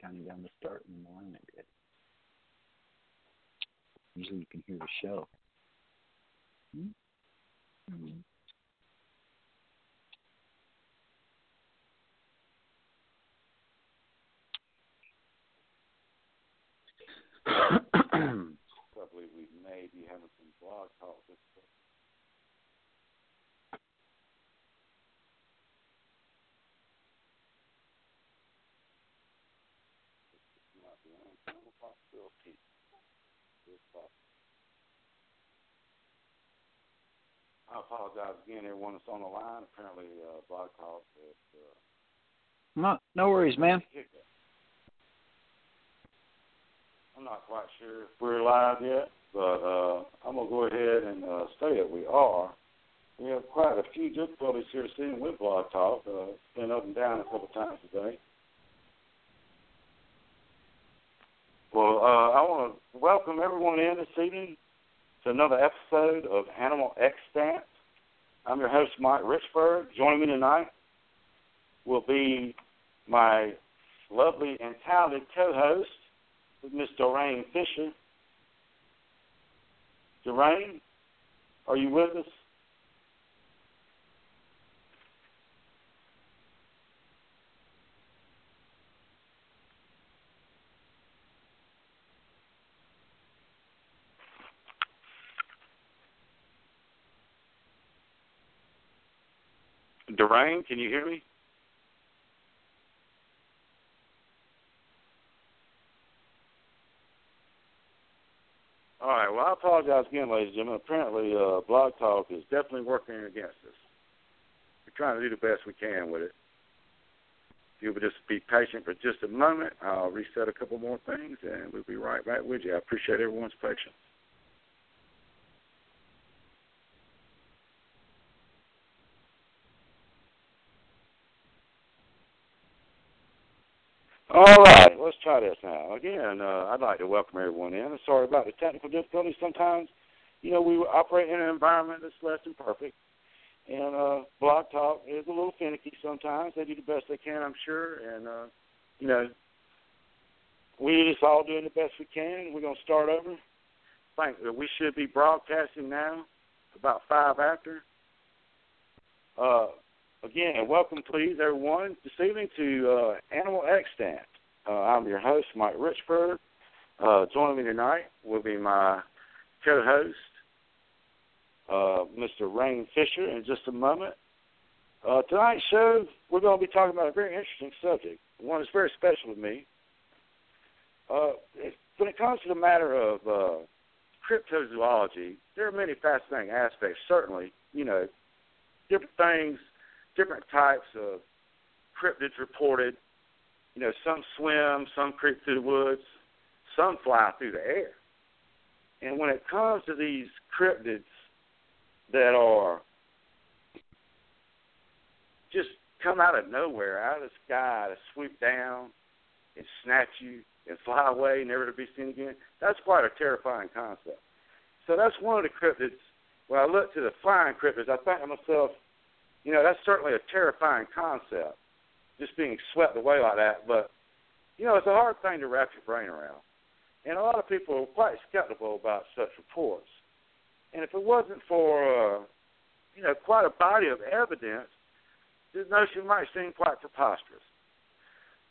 Counting down the start in the morning. I Usually you can hear the show. Mm-hmm. Probably we may be having some blog talk this I apologize again, everyone that's on the line. Apparently, uh, blog talk. Is, uh, no, no worries, man. I'm not quite sure if we're live yet, but uh, I'm gonna go ahead and uh, say that we are. We have quite a few difficulties here seeing with Blog Talk. Uh, it's been up and down a couple times today. Well, uh, I want to welcome everyone in this evening to another episode of Animal Extant. I'm your host, Mike Richburg. Joining me tonight will be my lovely and talented co-host, Miss Doreen Fisher. Doreen, are you with us? Doreen, can you hear me? All right. Well, I apologize again, ladies and gentlemen. Apparently, uh, Blog Talk is definitely working against us. We're trying to do the best we can with it. If you would just be patient for just a moment, I'll reset a couple more things, and we'll be right back with you. I appreciate everyone's patience. All right, let's try this now. Again, uh, I'd like to welcome everyone in. I'm sorry about the technical difficulties. Sometimes, you know, we operate in an environment that's less than perfect, and uh, Blog Talk is a little finicky sometimes. They do the best they can, I'm sure, and uh, you know, we just all doing the best we can. We're gonna start over. I think we should be broadcasting now, about five after. Uh, Again, welcome, please, everyone, this evening to uh, Animal Extant. Uh, I'm your host, Mike Richburg. Uh, joining me tonight will be my co-host, uh, Dorraine Fisher, in just a moment. Uh, tonight's show, we're going to be talking about a very interesting subject, one that's very special to me. Uh, when it comes to the matter of cryptozoology, there are many fascinating aspects. Certainly, you know, different things different types of cryptids reported. You know, some swim, some creep through the woods, some fly through the air. And when it comes to these cryptids that are just come out of nowhere, out of the sky to swoop down and snatch you and fly away, never to be seen again, that's quite a terrifying concept. So that's one of the cryptids. When I look to the flying cryptids, I think to myself, you know, that's certainly a terrifying concept, just being swept away like that. But, you know, it's a hard thing to wrap your brain around. And a lot of people are quite skeptical about such reports. And if it wasn't for, uh, you know, quite a body of evidence, this notion might seem quite preposterous.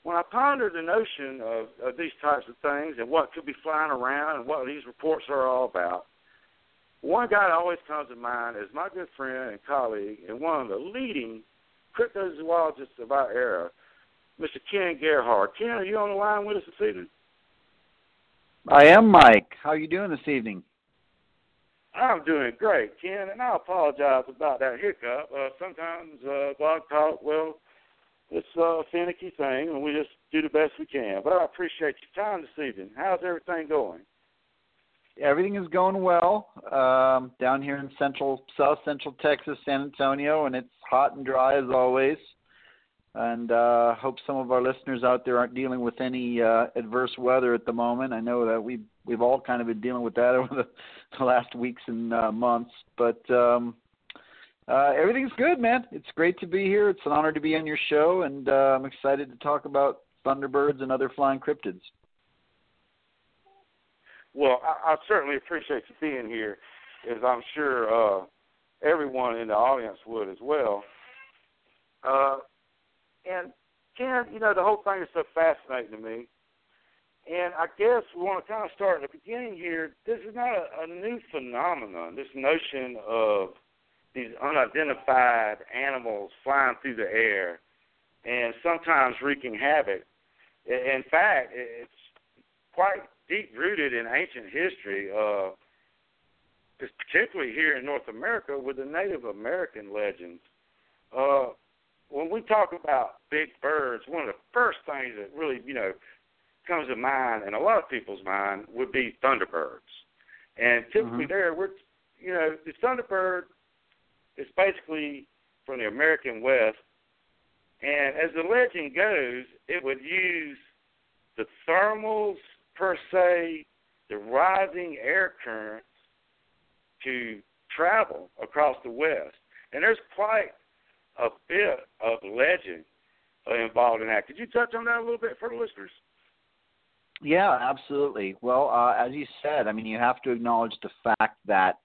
When I pondered the notion of, of these types of things and what could be flying around and what these reports are all about, one guy that always comes to mind is my good friend and colleague and one of the leading cryptozoologists of our era, Mr. Ken Gerhard. Ken, are you on the line with us this evening? I am, Mike. How are you doing this evening? I'm doing great, Ken, and I apologize about that hiccup. Uh, sometimes uh, blog talk, well, it's a finicky thing, and we just do the best we can. But I appreciate your time this evening. How's everything going? Everything is going well um, down here in central, south central Texas, San Antonio, and it's hot and dry as always. And uh, hope some of our listeners out there aren't dealing with any uh, adverse weather at the moment. I know that we we've all kind of been dealing with that over the, the last weeks and uh, months, but um, uh, everything's good, man. It's great to be here. It's an honor to be on your show, and uh, I'm excited to talk about thunderbirds and other flying cryptids. Well, I, I certainly appreciate you being here, as I'm sure uh, everyone in the audience would as well. Uh, and Ken, you know, the whole thing is so fascinating to me. And I guess we want to kind of start at the beginning here. This is not a, a new phenomenon. This notion of these unidentified animals flying through the air and sometimes wreaking havoc. In fact, it's quite deep rooted in ancient history, uh, particularly here in North America with the Native American legends. Uh, when we talk about big birds, one of the first things that really, you know, comes to mind in a lot of people's mind would be thunderbirds. And typically mm-hmm. there we're you know, the thunderbird is basically from the American West and as the legend goes, it would use the thermals per se, the rising air currents to travel across the West. And there's quite a bit of legend involved in that. Could you touch on that a little bit for the listeners? Yeah, absolutely. Well, uh, as you said, I mean, you have to acknowledge the fact that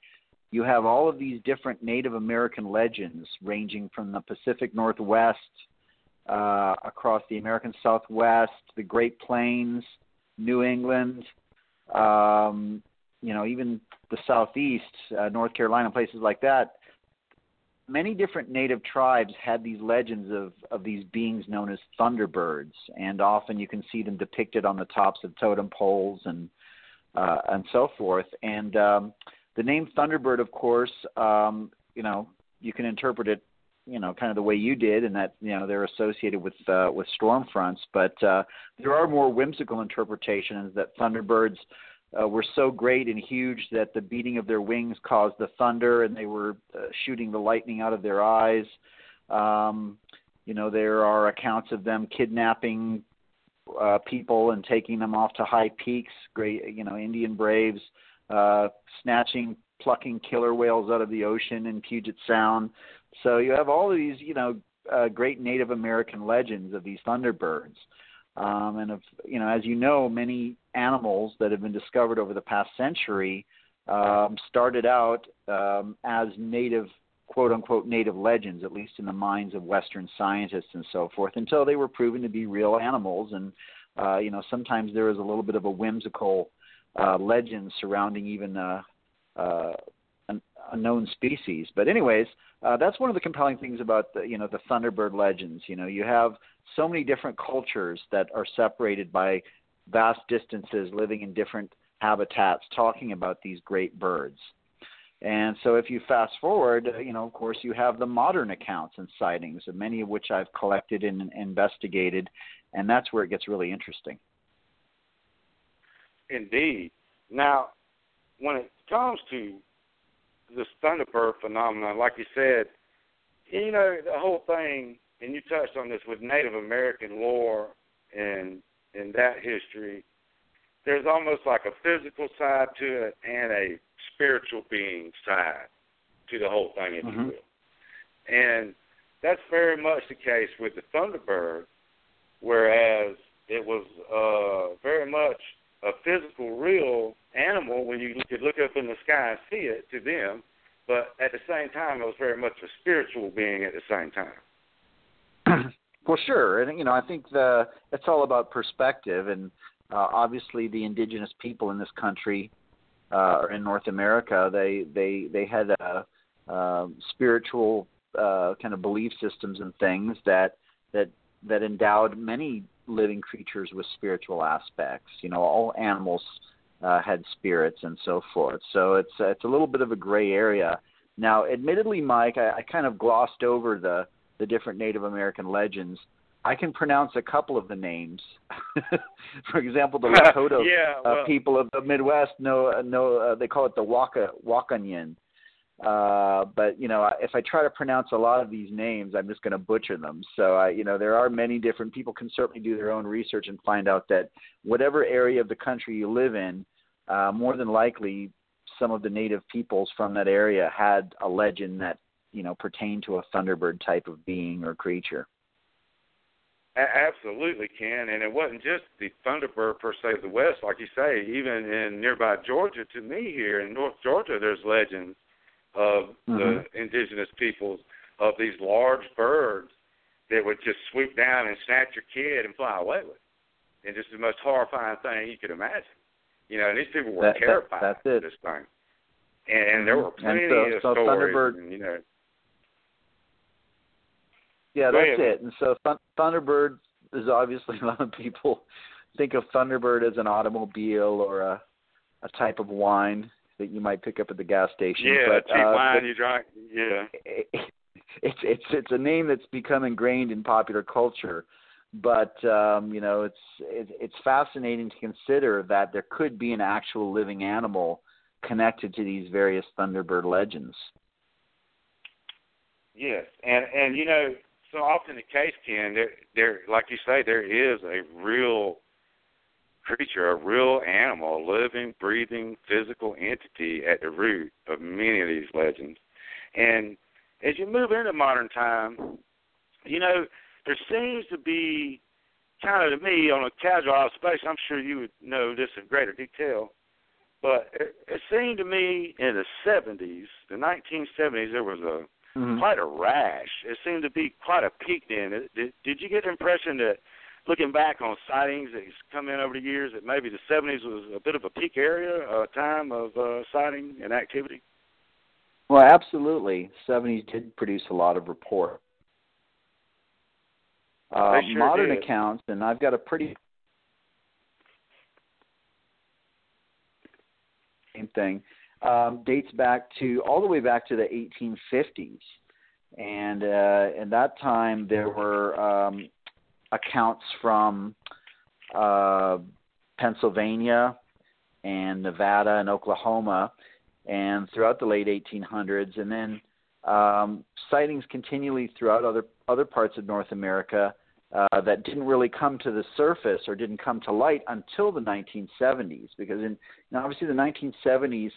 you have all of these different Native American legends ranging from the Pacific Northwest uh, across the American Southwest, the Great Plains, New England, um, you know, even the Southeast, uh, North Carolina, places like that many different native tribes had these legends of, of these beings known as thunderbirds, and often you can see them depicted on the tops of totem poles and uh, and so forth. And um, the name Thunderbird, of course, um, you know, you can interpret it, you know, kind of the way you did, and that you know they're associated with uh, with storm fronts. But uh, there are more whimsical interpretations that Thunderbirds uh, were so great and huge that the beating of their wings caused the thunder, and they were uh, shooting the lightning out of their eyes. Um, you know, there are accounts of them kidnapping uh, people and taking them off to high peaks. Great, you know, Indian braves uh, snatching, plucking killer whales out of the ocean in Puget Sound. So you have all these, you know, uh, great Native American legends of these thunderbirds. Um, and of you know, as you know, many animals that have been discovered over the past century um, started out um, as native, quote unquote, native legends, at least in the minds of Western scientists and so forth, until they were proven to be real animals. And uh, you know, sometimes there is a little bit of a whimsical uh, legend surrounding even uh, uh, unknown species. But anyways, uh, that's one of the compelling things about the you know the Thunderbird legends. You know, you have so many different cultures that are separated by vast distances, living in different habitats, talking about these great birds. And so, if you fast forward, uh, you know, of course, you have the modern accounts and sightings, many of which I've collected and investigated, and that's where it gets really interesting. Indeed. Now, when it comes to this Thunderbird phenomenon, like you said, you know, the whole thing, and you touched on this with Native American lore and and that history. There's almost like a physical side to it and a spiritual being side to the whole thing, if mm-hmm. you will. And that's very much the case with the Thunderbird, whereas it was uh, very much a physical, real animal when you could look up in the sky and see it to them, but at the same time, it was very much a spiritual being at the same time. well, sure, and you know, I think the it's all about perspective, and uh, obviously, the indigenous people in this country uh, or in North America, they they they had a, uh, spiritual uh, kind of belief systems and things that that that endowed many living creatures with spiritual aspects. You know, all animals uh, had spirits and so forth. So it's uh, it's a little bit of a gray area. Now, admittedly, Mike, I, I kind of glossed over the the different Native American legends. I can pronounce a couple of the names. For example, the Lakota yeah, well, uh, people of the Midwest know uh, know uh, they call it the Waka Wakinyan. Uh, but you know, if I try to pronounce a lot of these names, I'm just going to butcher them. So, I, you know, there are many different people can certainly do their own research and find out that whatever area of the country you live in, uh, more than likely, some of the native peoples from that area had a legend that you know pertained to a thunderbird type of being or creature. absolutely, Ken. And it wasn't just the Thunderbird per se of the West, like you say. Even in nearby Georgia, to me here in North Georgia, there's legends of mm-hmm. the indigenous peoples of these large birds that would just swoop down and snatch your kid and fly away with, and just the most horrifying thing you could imagine. You know, and these people were that, terrified that, that's of this thing. And, and there were plenty so, of so stories, Thunderbird, and, you know. Yeah, that's ahead. it. And so Thunderbird is obviously a lot of people think of Thunderbird as an automobile or a a type of wine that you might pick up at the gas station. Yeah, but, cheap uh, wine you drink. Yeah. It's it's it's a name that's become ingrained in popular culture, but um, you know it's it, it's fascinating to consider that there could be an actual living animal connected to these various Thunderbird legends. Yes, and and you know so often the case, Ken, there, there, like you say, there is a real creature, a real animal, a living, breathing, physical entity at the root of many of these legends. And as you move into modern time, you know, there seems to be kind of to me on a casual observation, I'm sure you would know this in greater detail, but it, it seemed to me in the 70s, the 1970s, there was a mm-hmm. quite a rash. It seemed to be quite a peak then. Did, did you get the impression that, looking back on sightings that's come in over the years, that maybe the 70s was a bit of a peak area, a time of uh, sighting and activity? Well, absolutely. 70s did produce a lot of report. Uh, sure modern did. accounts, and I've got a pretty same thing um, dates back to all the way back to the 1850s, and uh, in that time there were um, accounts from uh, Pennsylvania and Nevada and Oklahoma, and throughout the late 1800s, and then um, sightings continually throughout other other parts of North America. Uh, that didn't really come to the surface or didn't come to light until the 1970s, because in obviously the 1970s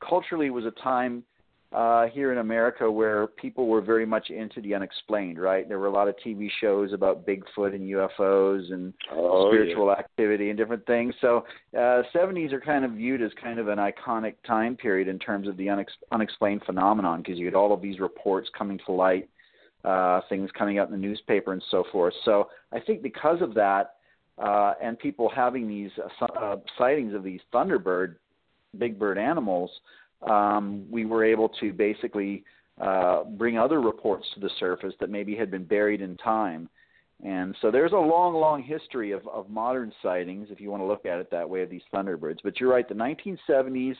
culturally was a time uh, here in America where people were very much into the unexplained, right? There were a lot of TV shows about Bigfoot and UFOs and oh, spiritual yeah. activity and different things. So, uh, 70s are kind of viewed as kind of an iconic time period in terms of the unex- unexplained phenomenon because you get all of these reports coming to light, uh, things coming out in the newspaper and so forth. So, I think because of that, uh, and people having these uh, uh, sightings of these Thunderbird big bird animals, um, we were able to basically uh, bring other reports to the surface that maybe had been buried in time. And so there's a long, long history of, of modern sightings, if you want to look at it that way, of these thunderbirds. But you're right, the 1970s,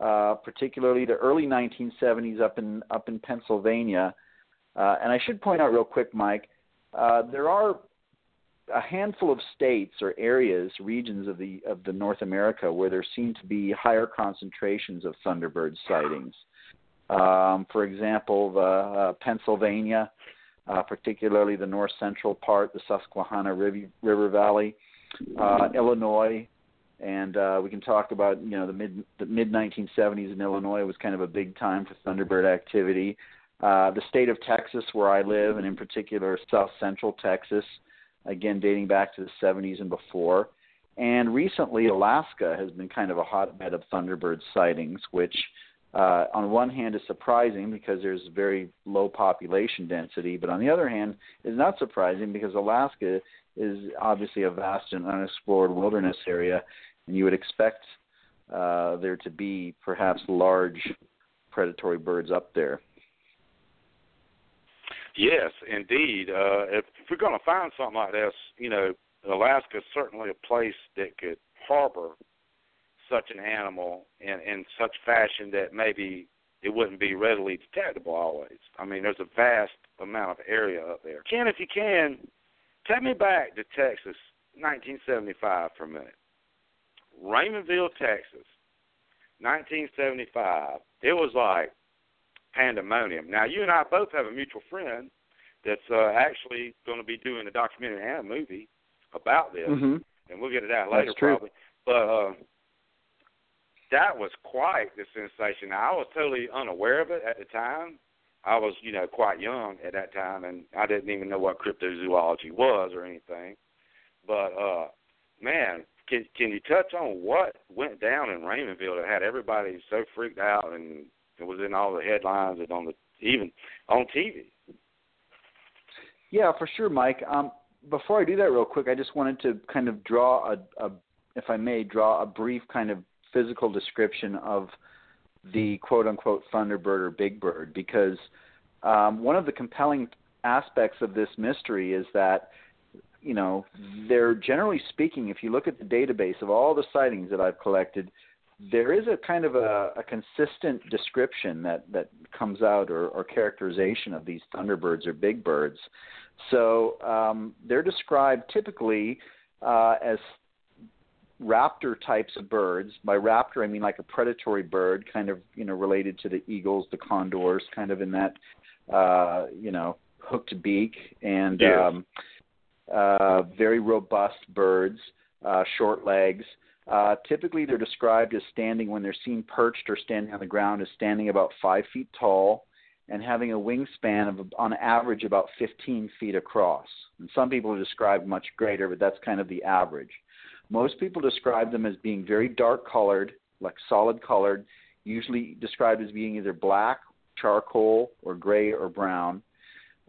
uh, particularly the early 1970s up in up in Pennsylvania. Uh, and I should point out real quick, Mike, uh, there are a handful of states or areas, regions of the of the North America where there seem to be higher concentrations of thunderbird sightings. Um, for example, the, uh, Pennsylvania, uh, particularly the north central part, the Susquehanna River, River Valley, uh, Illinois, and uh, we can talk about you know the mid the mid 1970s in Illinois was kind of a big time for thunderbird activity. Uh, the state of Texas, where I live, and in particular South Central Texas, again dating back to the 70s and before. And recently, Alaska has been kind of a hotbed of thunderbird sightings, which, uh, on one hand, is surprising because there's very low population density, but on the other hand, is not surprising because Alaska is obviously a vast and unexplored wilderness area, and you would expect uh, there to be perhaps large predatory birds up there. Yes, indeed. Uh, if, if we're going to find something like this, you know, Alaska is certainly a place that could harbor such an animal in, in such fashion that maybe it wouldn't be readily detectable always. I mean, there's a vast amount of area up there. Ken, if you can, take me back to Texas, 1975 for a minute. Raymondville, Texas, 1975. It was like pandemonium. Now, you and I both have a mutual friend that's uh, actually going to be doing a documentary and a movie about this, mm-hmm. and we'll get it out later probably. But uh, that was quite the sensation. Now, I was totally unaware of it at the time. I was, you know, quite young at that time, and I didn't even know what cryptozoology was or anything. But uh, man, can can you touch on what went down in Raymondville that had everybody so freaked out and it was in all the headlines and on the even on TV? Yeah, for sure, Mike. Um, before I do that, real quick, I just wanted to kind of draw a, a, if I may, draw a brief kind of physical description of the quote unquote Thunderbird or Big Bird because um, one of the compelling aspects of this mystery is that you know they're generally speaking if you look at the database of all the sightings that I've collected there is a kind of a, a consistent description that that comes out or, or characterization of these thunderbirds or big birds so um, they're described typically uh, as raptor types of birds. By raptor, I mean like a predatory bird, kind of you know related to the eagles, the condors, kind of in that uh, you know hooked beak, and yes. um, uh, very robust birds, uh, short legs. Uh, typically, they're described as standing when they're seen perched or standing on the ground as standing about five feet tall and having a wingspan of on average about 15 feet across. And some people have described much greater, but that's kind of the average. Most people describe them as being very dark colored, like solid colored, usually described as being either black, charcoal, or gray or brown.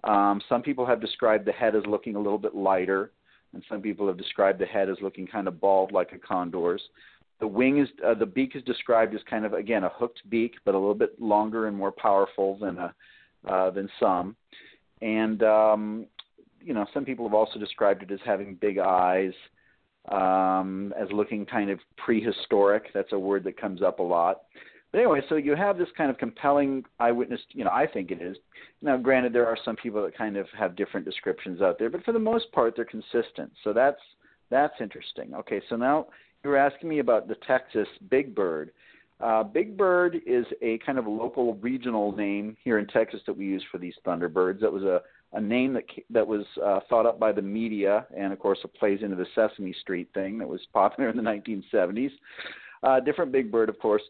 Um, some people have described the head as looking a little bit lighter, and some people have described the head as looking kind of bald like a condor's. The wing is uh, the beak is described as kind of again a hooked beak, but a little bit longer and more powerful than a uh, than some. And um, you know, some people have also described it as having big eyes, um, as looking kind of prehistoric. That's a word that comes up a lot. But anyway, so you have this kind of compelling eyewitness. You know, I think it is. Now, granted, there are some people that kind of have different descriptions out there, but for the most part, they're consistent. So that's that's interesting. Okay, so now you were asking me about the Texas Big Bird. Uh, Big Bird is a kind of local regional name here in Texas that we use for these thunderbirds. That was a a name that that was uh, thought up by the media, and of course it plays into the Sesame Street thing that was popular in the 1970s. Uh, different Big Bird, of course,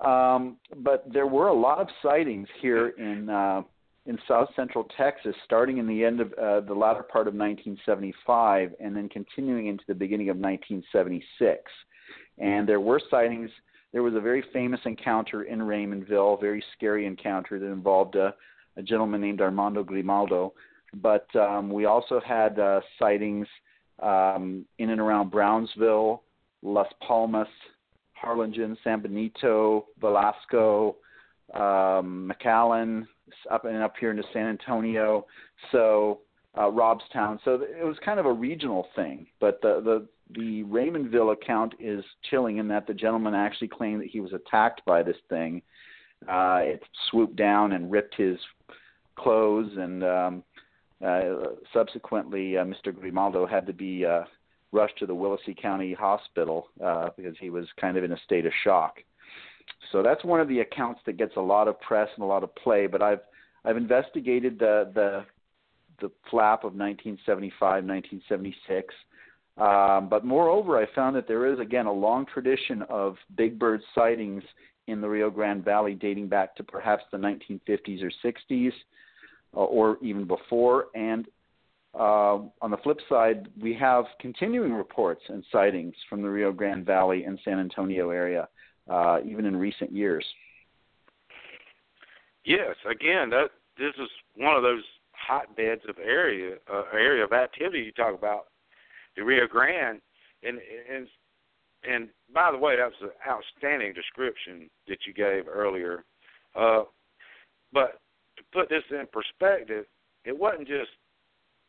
um, but there were a lot of sightings here in uh, in South Central Texas, starting in the end of uh, the latter part of 1975, and then continuing into the beginning of 1976. And there were sightings. There was a very famous encounter in Raymondville, a very scary encounter that involved a a gentleman named Armando Grimaldo. But um, we also had uh, sightings um, in and around Brownsville, Las Palmas, Harlingen, San Benito, Weslaco, um, McAllen, up and up here into San Antonio. So uh, Robstown. So it was kind of a regional thing. But the the the Raymondville account is chilling in that the gentleman actually claimed that he was attacked by this thing. Uh, it swooped down and ripped his clothes, and um, uh, subsequently, uh, Mr. Grimaldo had to be uh, rushed to the Willacy County Hospital uh, because he was kind of in a state of shock. So that's one of the accounts that gets a lot of press and a lot of play. But I've I've investigated the the the flap of 1975, 1976. Um, but moreover, I found that there is again a long tradition of big bird sightings in the Rio Grande Valley dating back to perhaps the 1950s or 60s uh, or even before. And uh, on the flip side, we have continuing reports and sightings from the Rio Grande Valley and San Antonio area, uh, even in recent years. Yes, again, that this is one of those hotbeds of area uh, area of activity you talk about, the Rio Grande, and and and by the way, that was an outstanding description that you gave earlier. Uh, but to put this in perspective, it wasn't just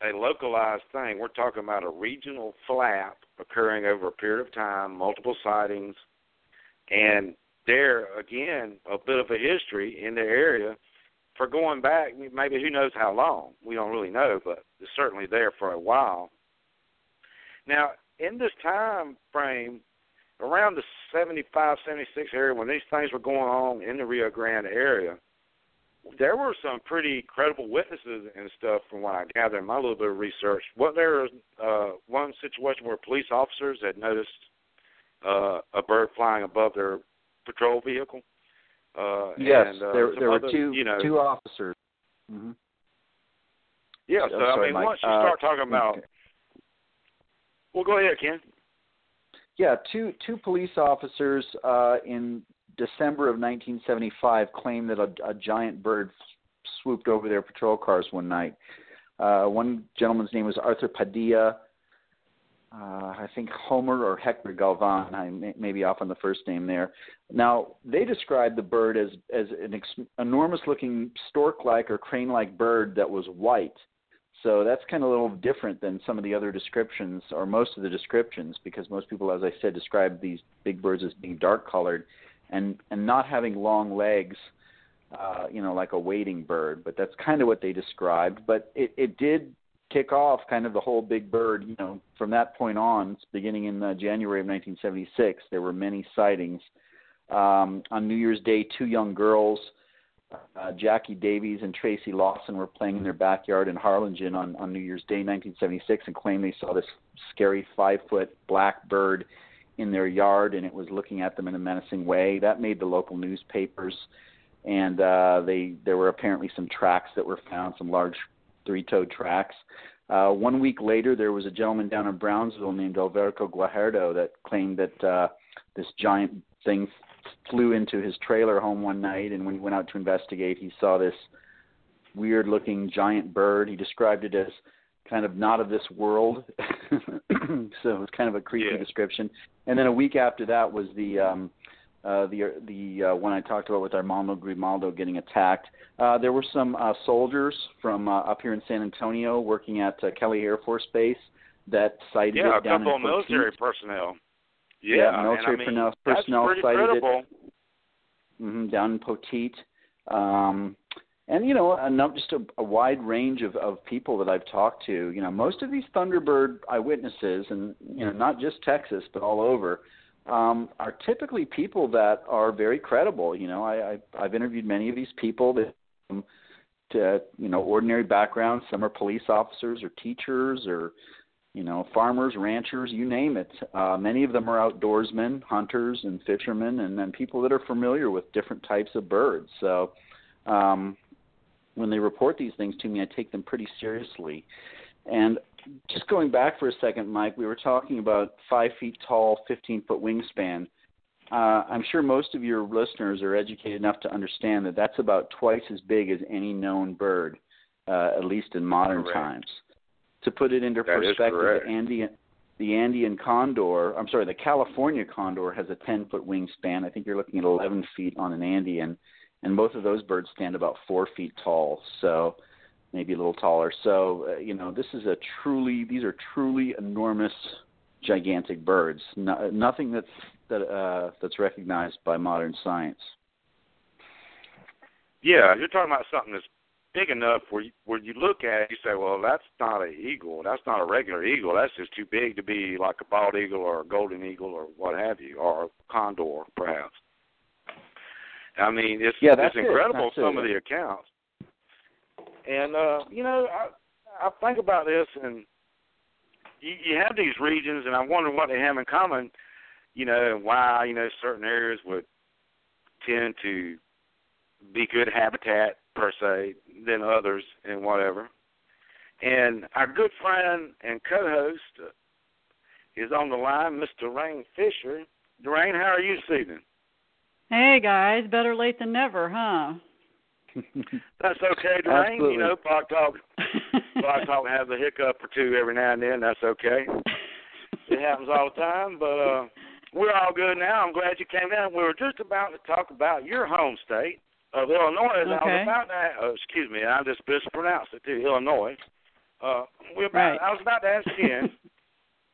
a localized thing. We're talking about a regional flap occurring over a period of time, multiple sightings, and there again a bit of a history in the area for going back maybe who knows how long. We don't really know, but it's certainly there for a while. Now, in this time frame, around the 75, 76 area, when these things were going on in the Rio Grande area, there were some pretty credible witnesses and stuff from what I gathered in my little bit of research. Was there uh, one situation where police officers had noticed uh, a bird flying above their patrol vehicle? Uh, yes, and, uh, there, there other, were two you know, two officers. Mm-hmm. Yeah, so I mean, Mike. once you uh, start talking about, well, go ahead, Ken. Yeah, two two police officers uh, in December of 1975 claimed that a, a giant bird swooped over their patrol cars one night. Uh, one gentleman's name was Arthur Padilla. Uh, I think Homer or Hector Galvan. I may, may be off on the first name there. Now they described the bird as as an ex- enormous-looking stork-like or crane-like bird that was white. So that's kind of a little different than some of the other descriptions, or most of the descriptions, because most people, as I said, describe these big birds as being dark-colored, and and not having long legs uh, you know, like a wading bird, but that's kind of what they described. But it, it did kick off kind of the whole big bird, you know, from that point on, beginning in uh, January of 1976, there were many sightings. Um, on New Year's Day, two young girls, uh, Jackie Davies and Tracy Lawson, were playing in their backyard in Harlingen on, on New Year's Day, 1976, and claimed they saw this scary five foot black bird in their yard and it was looking at them in a menacing way. That made the local newspapers and uh, they there were apparently some tracks that were found, some large three-toed tracks. Uh, one week later, there was a gentleman down in Brownsville named Alberto Guajardo that claimed that uh, this giant thing flew into his trailer home one night, and when he went out to investigate, he saw this weird-looking giant bird. He described it as kind of not of this world, so it was kind of a creepy yeah. description. And then a week after that was the um, uh, the the uh, one I talked about with Armando Grimaldo getting attacked. Uh, there were some uh, soldiers from uh, up here in San Antonio working at uh, Kelly Air Force Base that cited yeah, it down a couple in of military personnel. Yeah, Yeah, military I mean, personnel- personnel pretty it. credible. hmm down in Poteet. Um, and you know, a, num- just a, a wide range of, of people that I've talked to. You know, most of these Thunderbird eyewitnesses, and you know, not just Texas, but all over, um, are typically people that are very credible. You know, I, I I've interviewed many of these people that um, to you know ordinary backgrounds. Some are police officers or teachers or you know farmers, ranchers, you name it. Uh, many of them are outdoorsmen, hunters, and fishermen, and then people that are familiar with different types of birds. So. Um, when they report these things to me, I take them pretty seriously. And just going back for a second, Mike, we were talking about five feet tall, 15 foot wingspan. Uh, I'm sure most of your listeners are educated enough to understand that that's about twice as big as any known bird, uh, at least in modern Correct. times. To put it into That perspective, the Andean, the Andean condor, I'm sorry, the California condor has a 10 foot wingspan. I think you're looking at 11 feet on an Andean, and both of those birds stand about four feet tall. So maybe a little taller. So uh, you know, this is a truly these are truly enormous, gigantic birds. No, nothing that's that uh, that's recognized by modern science. Yeah, you're talking about something that's big enough where you, where you look at it, you say, well, that's not an eagle. That's not a regular eagle. That's just too big to be like a bald eagle or a golden eagle or what have you, or a condor perhaps. I mean, it's Yeah, it's incredible That's some it. of the accounts. And uh, you know, I I think about this, and you, you have these regions, and I wonder what they have in common. You know, and why you know certain areas would tend to be good habitat per se than others, and whatever. And our good friend and co-host is on the line, Dorraine Fisher. Dorraine, how are you this evening? Hey guys, better late than never, huh? That's okay, Dorraine. Absolutely. You know, Blog Talk, Blog Talk has a hiccup or two every now and then. That's okay. It happens all the time, but uh, we're all good now. I'm glad you came in. We were just about to talk about your home state of Illinois. And I Okay. was about to, uh, excuse me, I just mispronounced it too, Illinois. Uh, we're about, Right. I was about to ask Ken.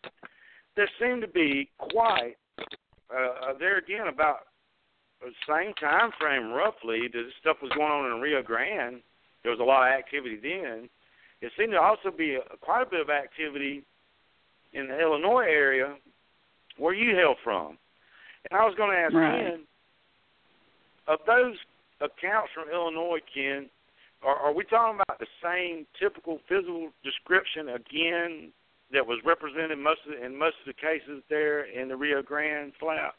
there seemed to be quite uh, uh, there again about the same time frame roughly that this stuff was going on in Rio Grande. There was a lot of activity then. It seemed to also be a, quite a bit of activity in the Illinois area where you hail from. And I was going to ask Right. Ken, of those accounts from Illinois, Ken, are, are we talking about the same typical physical description again that was represented most of the, in most of the cases there in the Rio Grande Flat?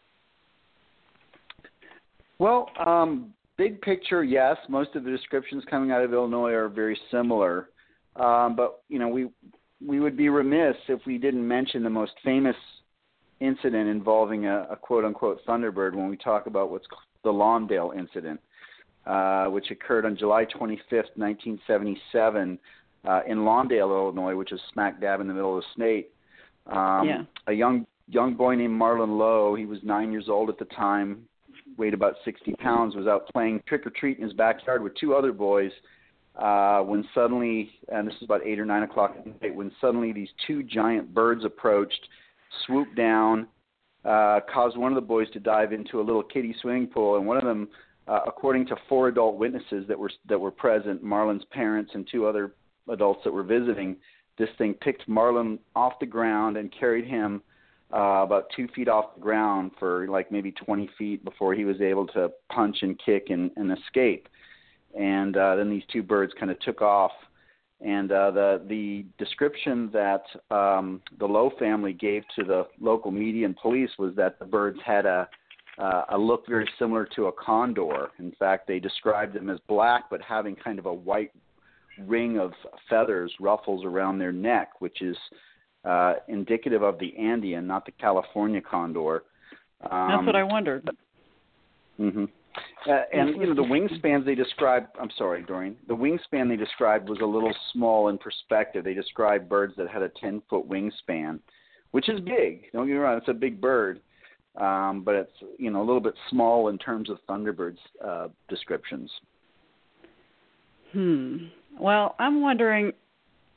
Well, um, big picture, yes, most of the descriptions coming out of Illinois are very similar. Um, but you know, we we would be remiss if we didn't mention the most famous incident involving a, a quote unquote Thunderbird when we talk about what's the Lawndale incident, uh, which occurred on July 25th, 1977, uh, in Lawndale, Illinois, which is smack dab in the middle of the state. Um, yeah. A young young boy named Marlon Lowe, he was nine years old at the time, weighed about 60 pounds, was out playing trick or treat in his backyard with two other boys. Uh, when suddenly, and this is about eight or nine o'clock at night, when suddenly these two giant birds approached, swooped down, uh, caused one of the boys to dive into a little kiddie swimming pool, and one of them, uh, according to four adult witnesses that were that were present, Marlon's parents and two other adults that were visiting, this thing picked Marlon off the ground and carried him uh, about two feet off the ground for like maybe 20 feet before he was able to punch and kick and, and escape. And uh, then these two birds kind of took off. And uh, the the description that um, the Lowe family gave to the local media and police was that the birds had a uh, a look very similar to a condor. In fact, they described them as black, but having kind of a white ring of feathers, ruffles around their neck, which is uh, indicative of the Andean, not the California condor. Um, That's what I wondered. Mm-hmm. Uh, and you know the wingspans they described. I'm sorry, Doreen. The wingspan they described was a little small in perspective. They described birds that had a 10 foot wingspan, which is big. Don't get me wrong; it's a big bird, um, but it's you know a little bit small in terms of Thunderbird's uh, descriptions. Hmm. Well, I'm wondering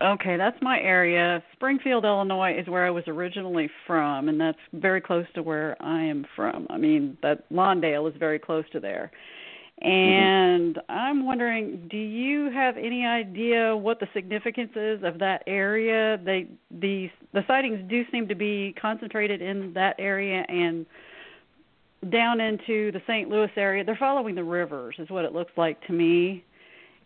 Okay, that's my area. Springfield, Illinois is where I was originally from, and that's very close to where I am from. I mean, that Lawndale is very close to there. And mm-hmm. I'm wondering, do you have any idea what the significance is of that area? They the the sightings do seem to be concentrated in that area and down into the St. Louis area. They're following the rivers, is what it looks like to me.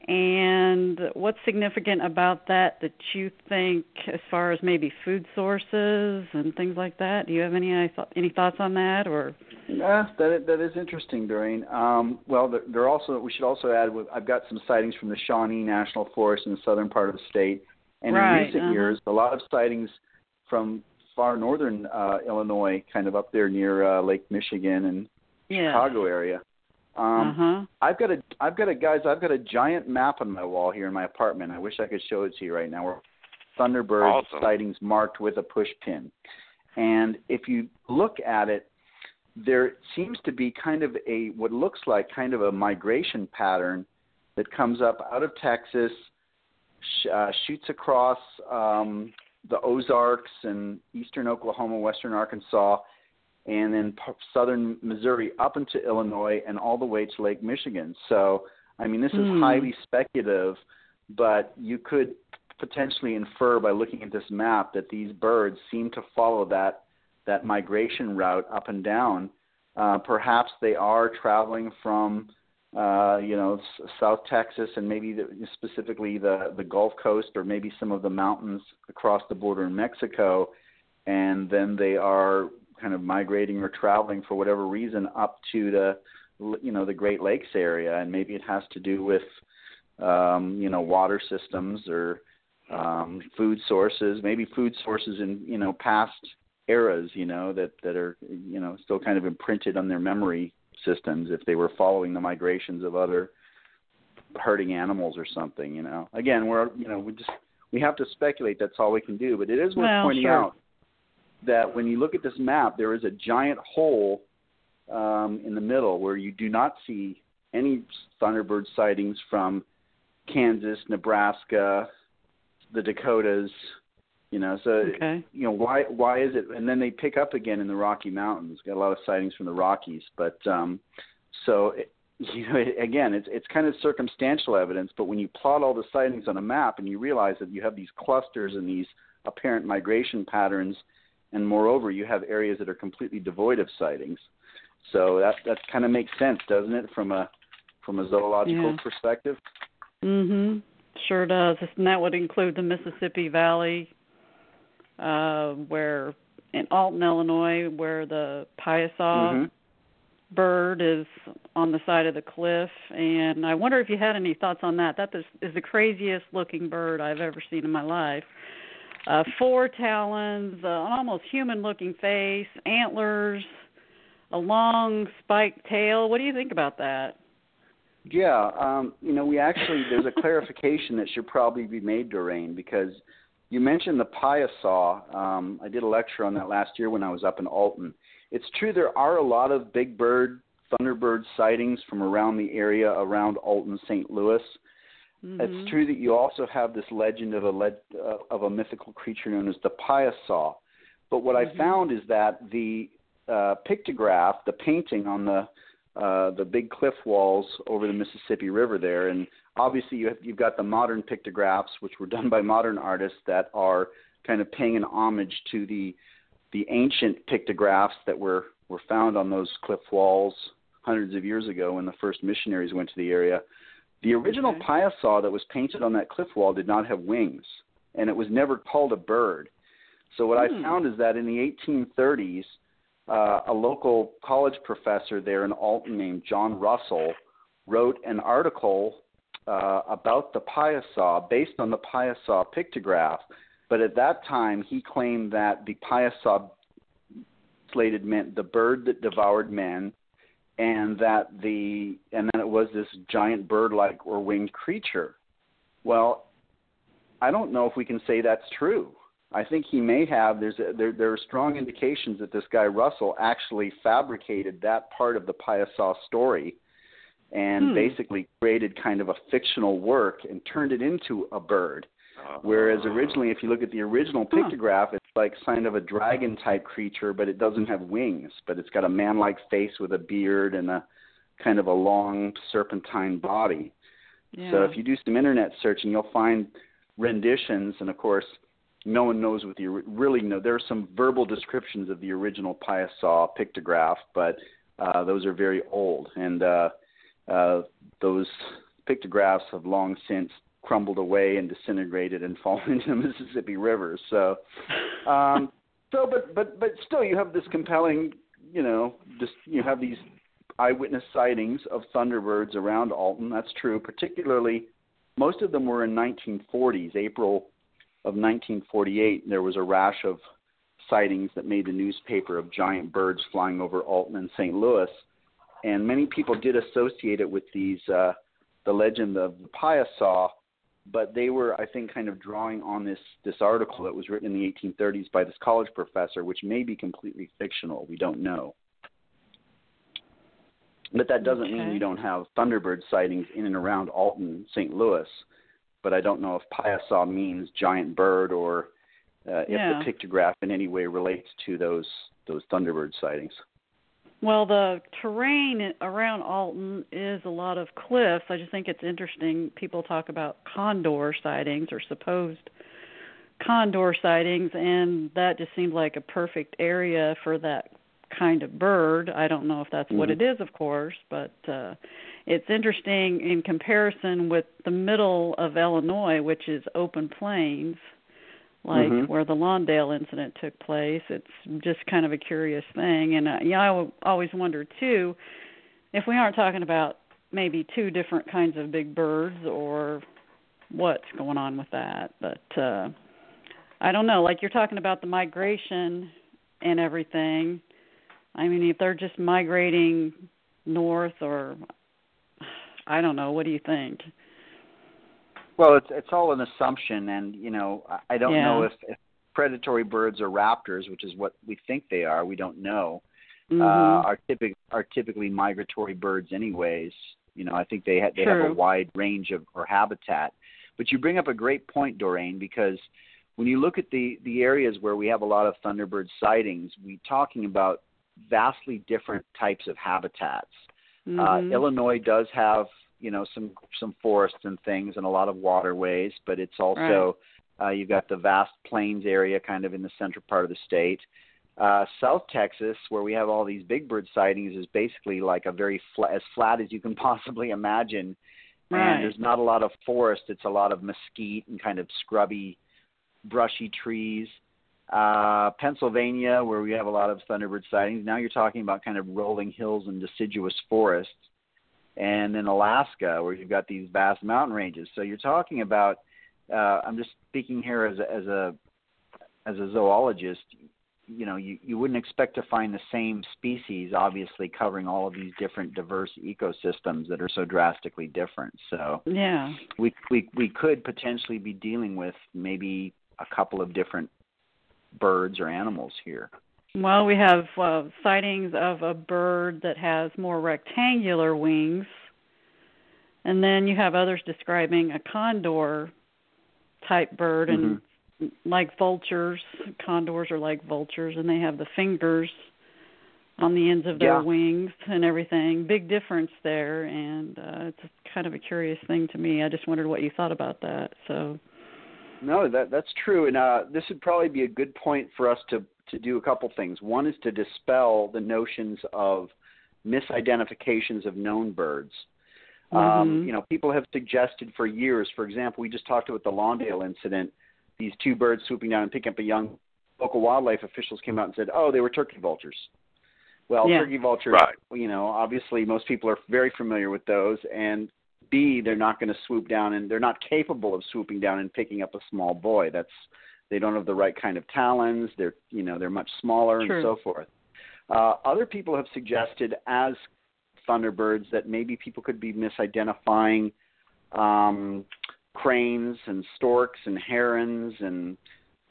And what's significant about that that you think, as far as maybe food sources and things like that? Do you have any any thoughts on that, or? Yeah, that that is interesting, Doreen. Um, well, there also we should also add. I've got some sightings from the Shawnee National Forest in the southern part of the state, and right, in recent uh-huh. years, a lot of sightings from far northern uh, Illinois, kind of up there near uh, Lake Michigan and yeah. Chicago area. Um, uh-huh. I've got a, I've got a guys, I've got a giant map on my wall here in my apartment. I wish I could show it to you right now. Where Thunderbird awesome. sightings marked with a push pin, and if you look at it, there seems to be kind of a what looks like kind of a migration pattern that comes up out of Texas, sh- uh, shoots across um, the Ozarks and eastern Oklahoma, western Arkansas, and then southern Missouri up into Illinois and all the way to Lake Michigan. So, I mean, this is Hmm. highly speculative, but you could potentially infer by looking at this map that these birds seem to follow that that migration route up and down. Uh, perhaps they are traveling from, uh, you know, s- South Texas and maybe the, specifically the the Gulf Coast or maybe some of the mountains across the border in Mexico, and then they are kind of migrating or traveling for whatever reason up to the you know the Great Lakes area, and maybe it has to do with um, you know water systems or um, food sources, maybe food sources in you know past eras, you know that that are you know still kind of imprinted on their memory systems if they were following the migrations of other herding animals or something. You know, again, we're you know we just we have to speculate. That's all we can do. But it is worth Well, pointing sure. out that when you look at this map, there is a giant hole um, in the middle where you do not see any Thunderbird sightings from Kansas, Nebraska, the Dakotas. You know, so Okay. you know why why is it? And then they pick up again in the Rocky Mountains. Got a lot of sightings from the Rockies, but um, so it, you know again, it's it's kind of circumstantial evidence. But when you plot all the sightings on a map and you realize that you have these clusters and these apparent migration patterns, and moreover, you have areas that are completely devoid of sightings. So that that kind of makes sense, doesn't it, from a from a zoological Yeah. perspective? Mhm. Sure does. And that would include the Mississippi Valley, uh, where in Alton, Illinois, where the Piasa Mhm. bird is on the side of the cliff, and I wonder if you had any thoughts on that. That is, is the craziest looking bird I've ever seen in my life. Uh, four talons, uh, an almost human looking face, antlers, a long spiked tail. What do you think about that? Yeah, um, you know, we actually there's a clarification that should probably be made, Doreen, because you mentioned the Piasa. Um, I did a lecture on that last year when I was up in Alton. It's true there are a lot of big bird, thunderbird sightings from around the area around Alton, St. Louis. Mm-hmm. It's true that you also have this legend of a le- uh, of a mythical creature known as the Piasa. But what mm-hmm. I found is that the uh, pictograph, the painting on the uh, the big cliff walls over the Mississippi River there, and obviously you have, you've got the modern pictographs, which were done by modern artists that are kind of paying an homage to the the ancient pictographs that were were found on those cliff walls hundreds of years ago when the first missionaries went to the area. The original okay. Piasa that was painted on that cliff wall did not have wings, and it was never called a bird. So what Hmm. I found is that in the 1830s, uh, a local college professor there in Alton named John Russell wrote an article uh, about the Piasa based on the Piasa pictograph. But at that time, he claimed that the Piasa slated meant the bird that devoured men, and that the and then it was this giant bird-like or winged creature. Well, I don't know if we can say that's true. I think he may have. There's a, there there are strong indications that this guy Russell actually fabricated that part of the Piasa story, and Hmm. basically created kind of a fictional work and turned it into a bird. Whereas originally, if you look at the original pictograph, it's like kind of a dragon type creature, but it doesn't have wings. But it's got a man like face with a beard and a kind of a long serpentine body. Yeah. So if you do some internet searching, you'll find renditions, and of course, no one knows what the really know. There are some verbal descriptions of the original Piasa pictograph, but uh, those are very old, and uh, uh, those pictographs have long since crumbled away and disintegrated and fallen into the Mississippi River. So, um, so but but but still, you have this compelling, you know, just you have these eyewitness sightings of thunderbirds around Alton. That's true. Particularly, most of them were in 1940s. April of 1948, there was a rash of sightings that made the newspaper of giant birds flying over Alton and St. Louis, and many people did associate it with these uh, the legend of the Piasa. But they were, I think, kind of drawing on this this article that was written in the 1830s by this college professor, which may be completely fictional. We don't know. But that doesn't mean Okay. we don't have Thunderbird sightings in and around Alton, St. Louis. But I don't know if Piasa means giant bird or uh, Yeah. if the pictograph in any way relates to those those Thunderbird sightings. Well, the terrain around Alton is a lot of cliffs. I just think it's interesting. People talk about condor sightings or supposed condor sightings, and that just seemed like a perfect area for that kind of bird. I don't know if that's what Mhm. it is, of course, but uh it's interesting in comparison with the middle of Illinois, which is open plains, like Mhm. where the Lawndale incident took place. It's just kind of a curious thing, and uh, yeah, I always wonder too if we aren't talking about maybe two different kinds of big birds or what's going on with that. But uh I don't know. Like you're talking about the migration and everything. I mean, if they're just migrating north or I don't know. What do you think? Well, it's it's all an assumption, and you know, I- I don't know if, if predatory birds or raptors, which is what we think they are, we don't know, Mhm. uh, are typic are typically migratory birds, anyways. You know, I think they ha- they have a wide range of or habitat. But you bring up a great point, Dorraine, because when you look at the the areas where we have a lot of thunderbird sightings, we're talking about vastly different types of habitats. Uh, Mhm. Illinois does have you know some some forests and things and a lot of waterways, but it's also uh, you've got the vast plains area kind of in the central part of the state. Uh, South Texas, where we have all these big bird sightings, is basically like a very flat, as flat as you can possibly imagine. Right. And there's not a lot of forest; it's a lot of mesquite and kind of scrubby, brushy trees. Uh, Pennsylvania, where we have a lot of thunderbird sightings. Now you're talking about kind of rolling hills and deciduous forests. And in Alaska, where you've got these vast mountain ranges. So you're talking about. Uh, I'm just speaking here as a, as a as a zoologist you know you you wouldn't expect to find the same species obviously covering all of these different diverse ecosystems that are so drastically different so yeah we we we could potentially be dealing with maybe a couple of different birds or animals here well we have uh, sightings of a bird that has more rectangular wings and then you have others describing a condor type bird and mm-hmm like vultures. Condors are like vultures, and they have the fingers on the ends of their yeah. wings and everything. Big difference there, and uh, it's kind of a curious thing to me. I just wondered what you thought about that. So. No, that that's true, and uh, this would probably be a good point for us to to do a couple things. One is to dispel the notions of misidentifications of known birds. Um, mm-hmm. Um, you know, people have suggested for years. For example, we just talked about the Lawndale incident these two birds swooping down and picking up a young. Local wildlife officials came out and said, "Oh, they were turkey vultures." Well, yeah. turkey vultures, right. you know, obviously most people are very familiar with those, and B, they're not going to swoop down and they're not capable of swooping down and picking up a small boy. That's they don't have the right kind of talons. They're you know they're much smaller True. and so forth. Uh, other people have suggested as thunderbirds that maybe people could be misidentifying um, cranes and storks and herons and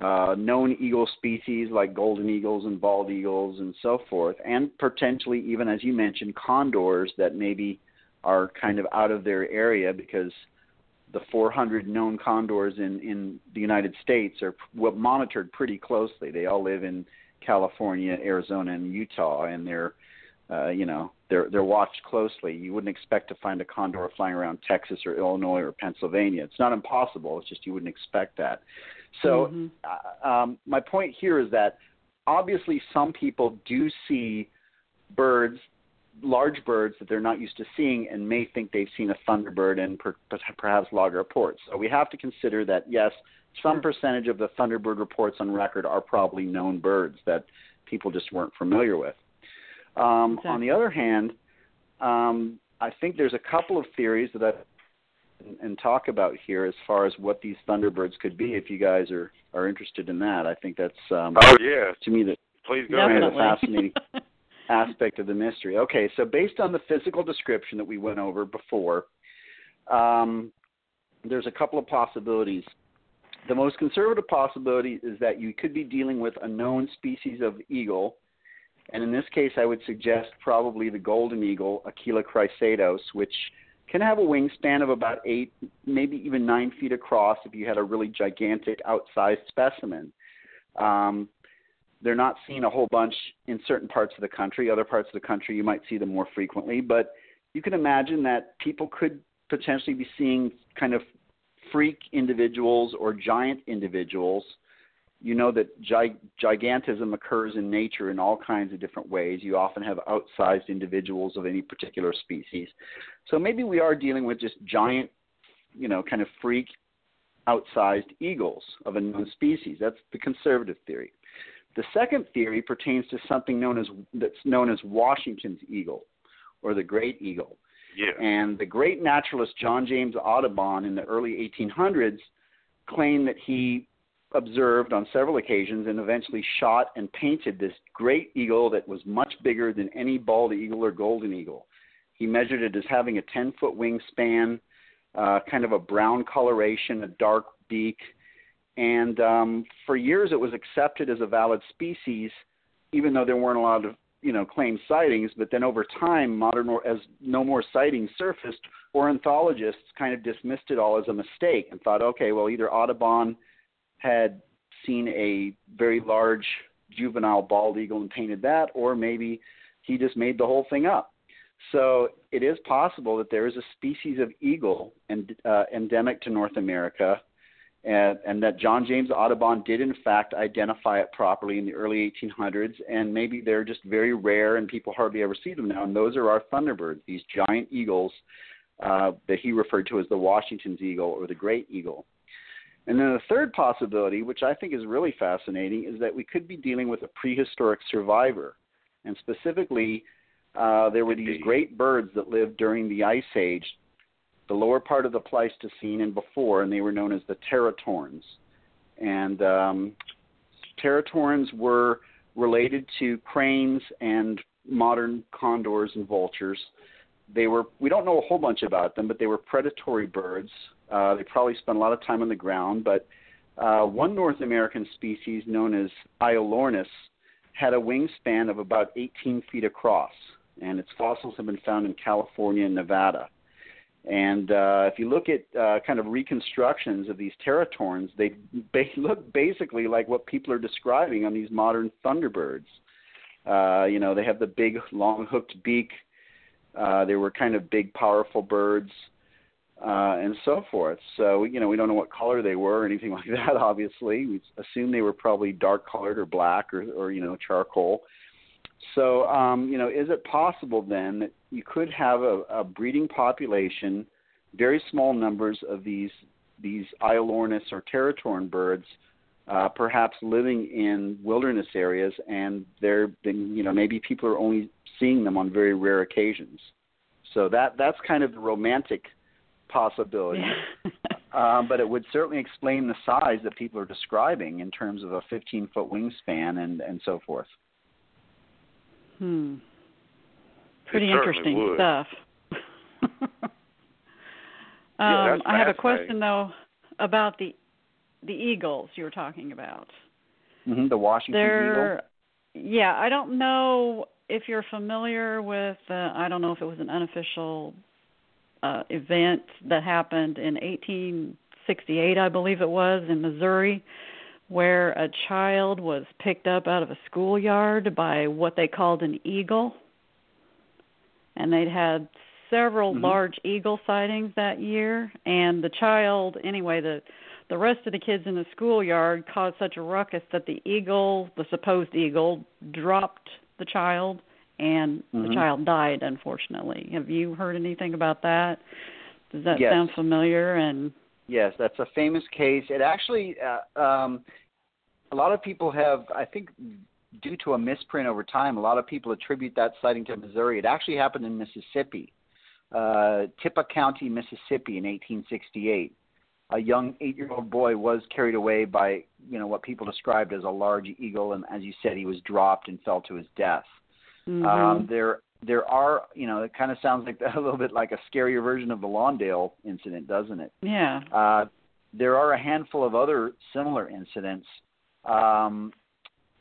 uh, known eagle species like golden eagles and bald eagles and so forth, and potentially even, as you mentioned, condors that maybe are kind of out of their area because the 400 known condors in, in the United States are monitored pretty closely. They all live in California, Arizona, and Utah, and they're uh, you know they're they're watched closely. You wouldn't expect to find a condor flying around Texas or Illinois or Pennsylvania. It's not impossible. It's just you wouldn't expect that. So mm-hmm. uh, um, my point here is that obviously some people do see birds, large birds that they're not used to seeing, and may think they've seen a thunderbird and per, perhaps log reports. So we have to consider that yes, some percentage of the thunderbird reports on record are probably known birds that people just weren't familiar with. Um, exactly. On the other hand, um, I think there's a couple of theories that I and talk about here as far as what these thunderbirds could be. If you guys are are interested in that, I think that's um, oh yeah to me that please go ahead. of fascinating aspect of the mystery. Okay, so based on the physical description that we went over before, um, there's a couple of possibilities. The most conservative possibility is that you could be dealing with a known species of eagle and in this case, I would suggest probably the golden eagle, Aquila chrysaetos, which can have a wingspan of about eight, maybe even nine feet across if you had a really gigantic outsized specimen. Um, they're not seen a whole bunch in certain parts of the country. Other parts of the country, you might see them more frequently. But you can imagine that people could potentially be seeing kind of freak individuals or giant individuals you know that gigantism occurs in nature in all kinds of different ways. You often have outsized individuals of any particular species. So maybe we are dealing with just giant, you know, kind of freak outsized eagles of a known species. That's the conservative theory. The second theory pertains to something known as that's known as Washington's eagle or the great eagle. Yeah. And the great naturalist John James Audubon in the early 1800s claimed that he observed on several occasions and eventually shot and painted this great eagle that was much bigger than any bald eagle or golden eagle. He measured it as having a 10 foot wingspan, uh, kind of a brown coloration, a dark beak, and um, for years it was accepted as a valid species, even though there weren't a lot of you know claimed sightings. But then over time, modern as no more sightings surfaced, ornithologists kind of dismissed it all as a mistake and thought, okay, well either Audubon had seen a very large juvenile bald eagle and painted that, or maybe he just made the whole thing up. So it is possible that there is a species of eagle and, uh, endemic to North America, and, and that John James Audubon did in fact identify it properly in the early 1800s, and maybe they're just very rare and people hardly ever see them now. And those are our thunderbirds, these giant eagles uh, that he referred to as the Washington's eagle or the great eagle. And then the third possibility, which I think is really fascinating, is that we could be dealing with a prehistoric survivor. And specifically, uh, there were these great birds that lived during the Ice Age, the lower part of the Pleistocene and before, and they were known as the teratorns. And um, were related to cranes and modern condors and vultures. They were we don't know a whole bunch about them, but they were predatory birds. Uh, they probably spent a lot of time on the ground, but uh, one North American species known as Aiolornis had a wingspan of about 18 feet across, and its fossils have been found in California and Nevada. And uh, if you look at uh, kind of reconstructions of these teratorns, they ba- look basically like what people are describing on these modern thunderbirds. Uh, you know, they have the big, long hooked beak. Uh, they were kind of big, powerful birds, uh, and so forth. So, you know, we don't know what color they were or anything like that. Obviously, we assume they were probably dark colored or black or, or you know, charcoal. So, um, you know, is it possible then that you could have a, a breeding population, very small numbers of these these Aiolornis or teratorn birds, uh, perhaps living in wilderness areas, and they're you know maybe people are only seeing them on very rare occasions. So that that's kind of the romantic possibility. um, but it would certainly explain the size that people are describing in terms of a 15 foot wingspan and, and so forth. Hmm. Pretty interesting would. stuff. um, yeah, I have a question though about the the eagles you were talking about. Mm-hmm, the Washington They're, eagle. Yeah, I don't know if you're familiar with. Uh, I don't know if it was an unofficial uh, event that happened in 1868, I believe it was, in Missouri, where a child was picked up out of a schoolyard by what they called an eagle. And they'd had several Mhm. large eagle sightings that year and the child anyway the the rest of the kids in the schoolyard caused such a ruckus that the eagle the supposed eagle dropped the child and the Mhm. child died unfortunately have you heard anything about that does that Yes. sound familiar and Yes, that's a famous case. It actually, uh, um, a lot of people have, I think, due to a misprint over time, a lot of people attribute that sighting to Missouri. It actually happened in Mississippi, uh, Tippah County, Mississippi, in 1868. A young eight-year-old boy was carried away by, you know, what people described as a large eagle, and as you said, he was dropped and fell to his death. mhm. Um, there there are, you know, it kind of sounds like a little bit like a scarier version of the Lawndale incident, doesn't it? yeah Uh, there are a handful of other similar incidents. Um,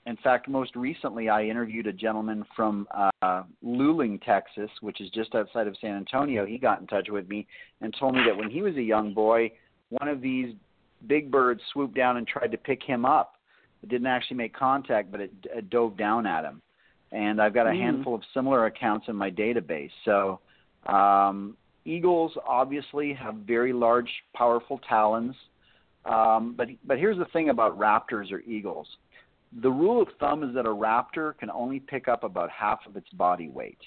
in fact, most recently, I interviewed a gentleman from uh, Luling, Texas, which is just outside of San Antonio. He got in touch with me and told me that when he was a young boy, one of these big birds swooped down and tried to pick him up. It didn't actually make contact, but it, it dove down at him. And I've got a Mm. handful of similar accounts in my database. So um, eagles obviously have very large, powerful talons. Um, but but here's the thing about raptors or eagles. The rule of thumb is that a raptor can only pick up about half of its body weight.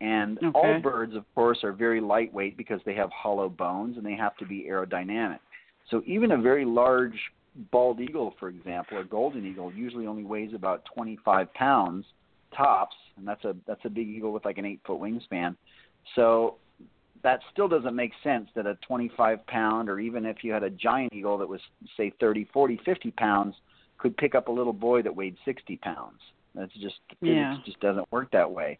And all birds, of course, are very lightweight because they have hollow bones and they have to be aerodynamic. So even a very large bald eagle, for example, or golden eagle, usually only weighs about 25 pounds tops, and that's a that's a big eagle with like an eight foot wingspan. So that still doesn't make sense that a 25 pound or even if you had a giant eagle that was say 30 40 50 pounds could pick up a little boy that weighed 60 pounds that's just Yeah. just doesn't work that way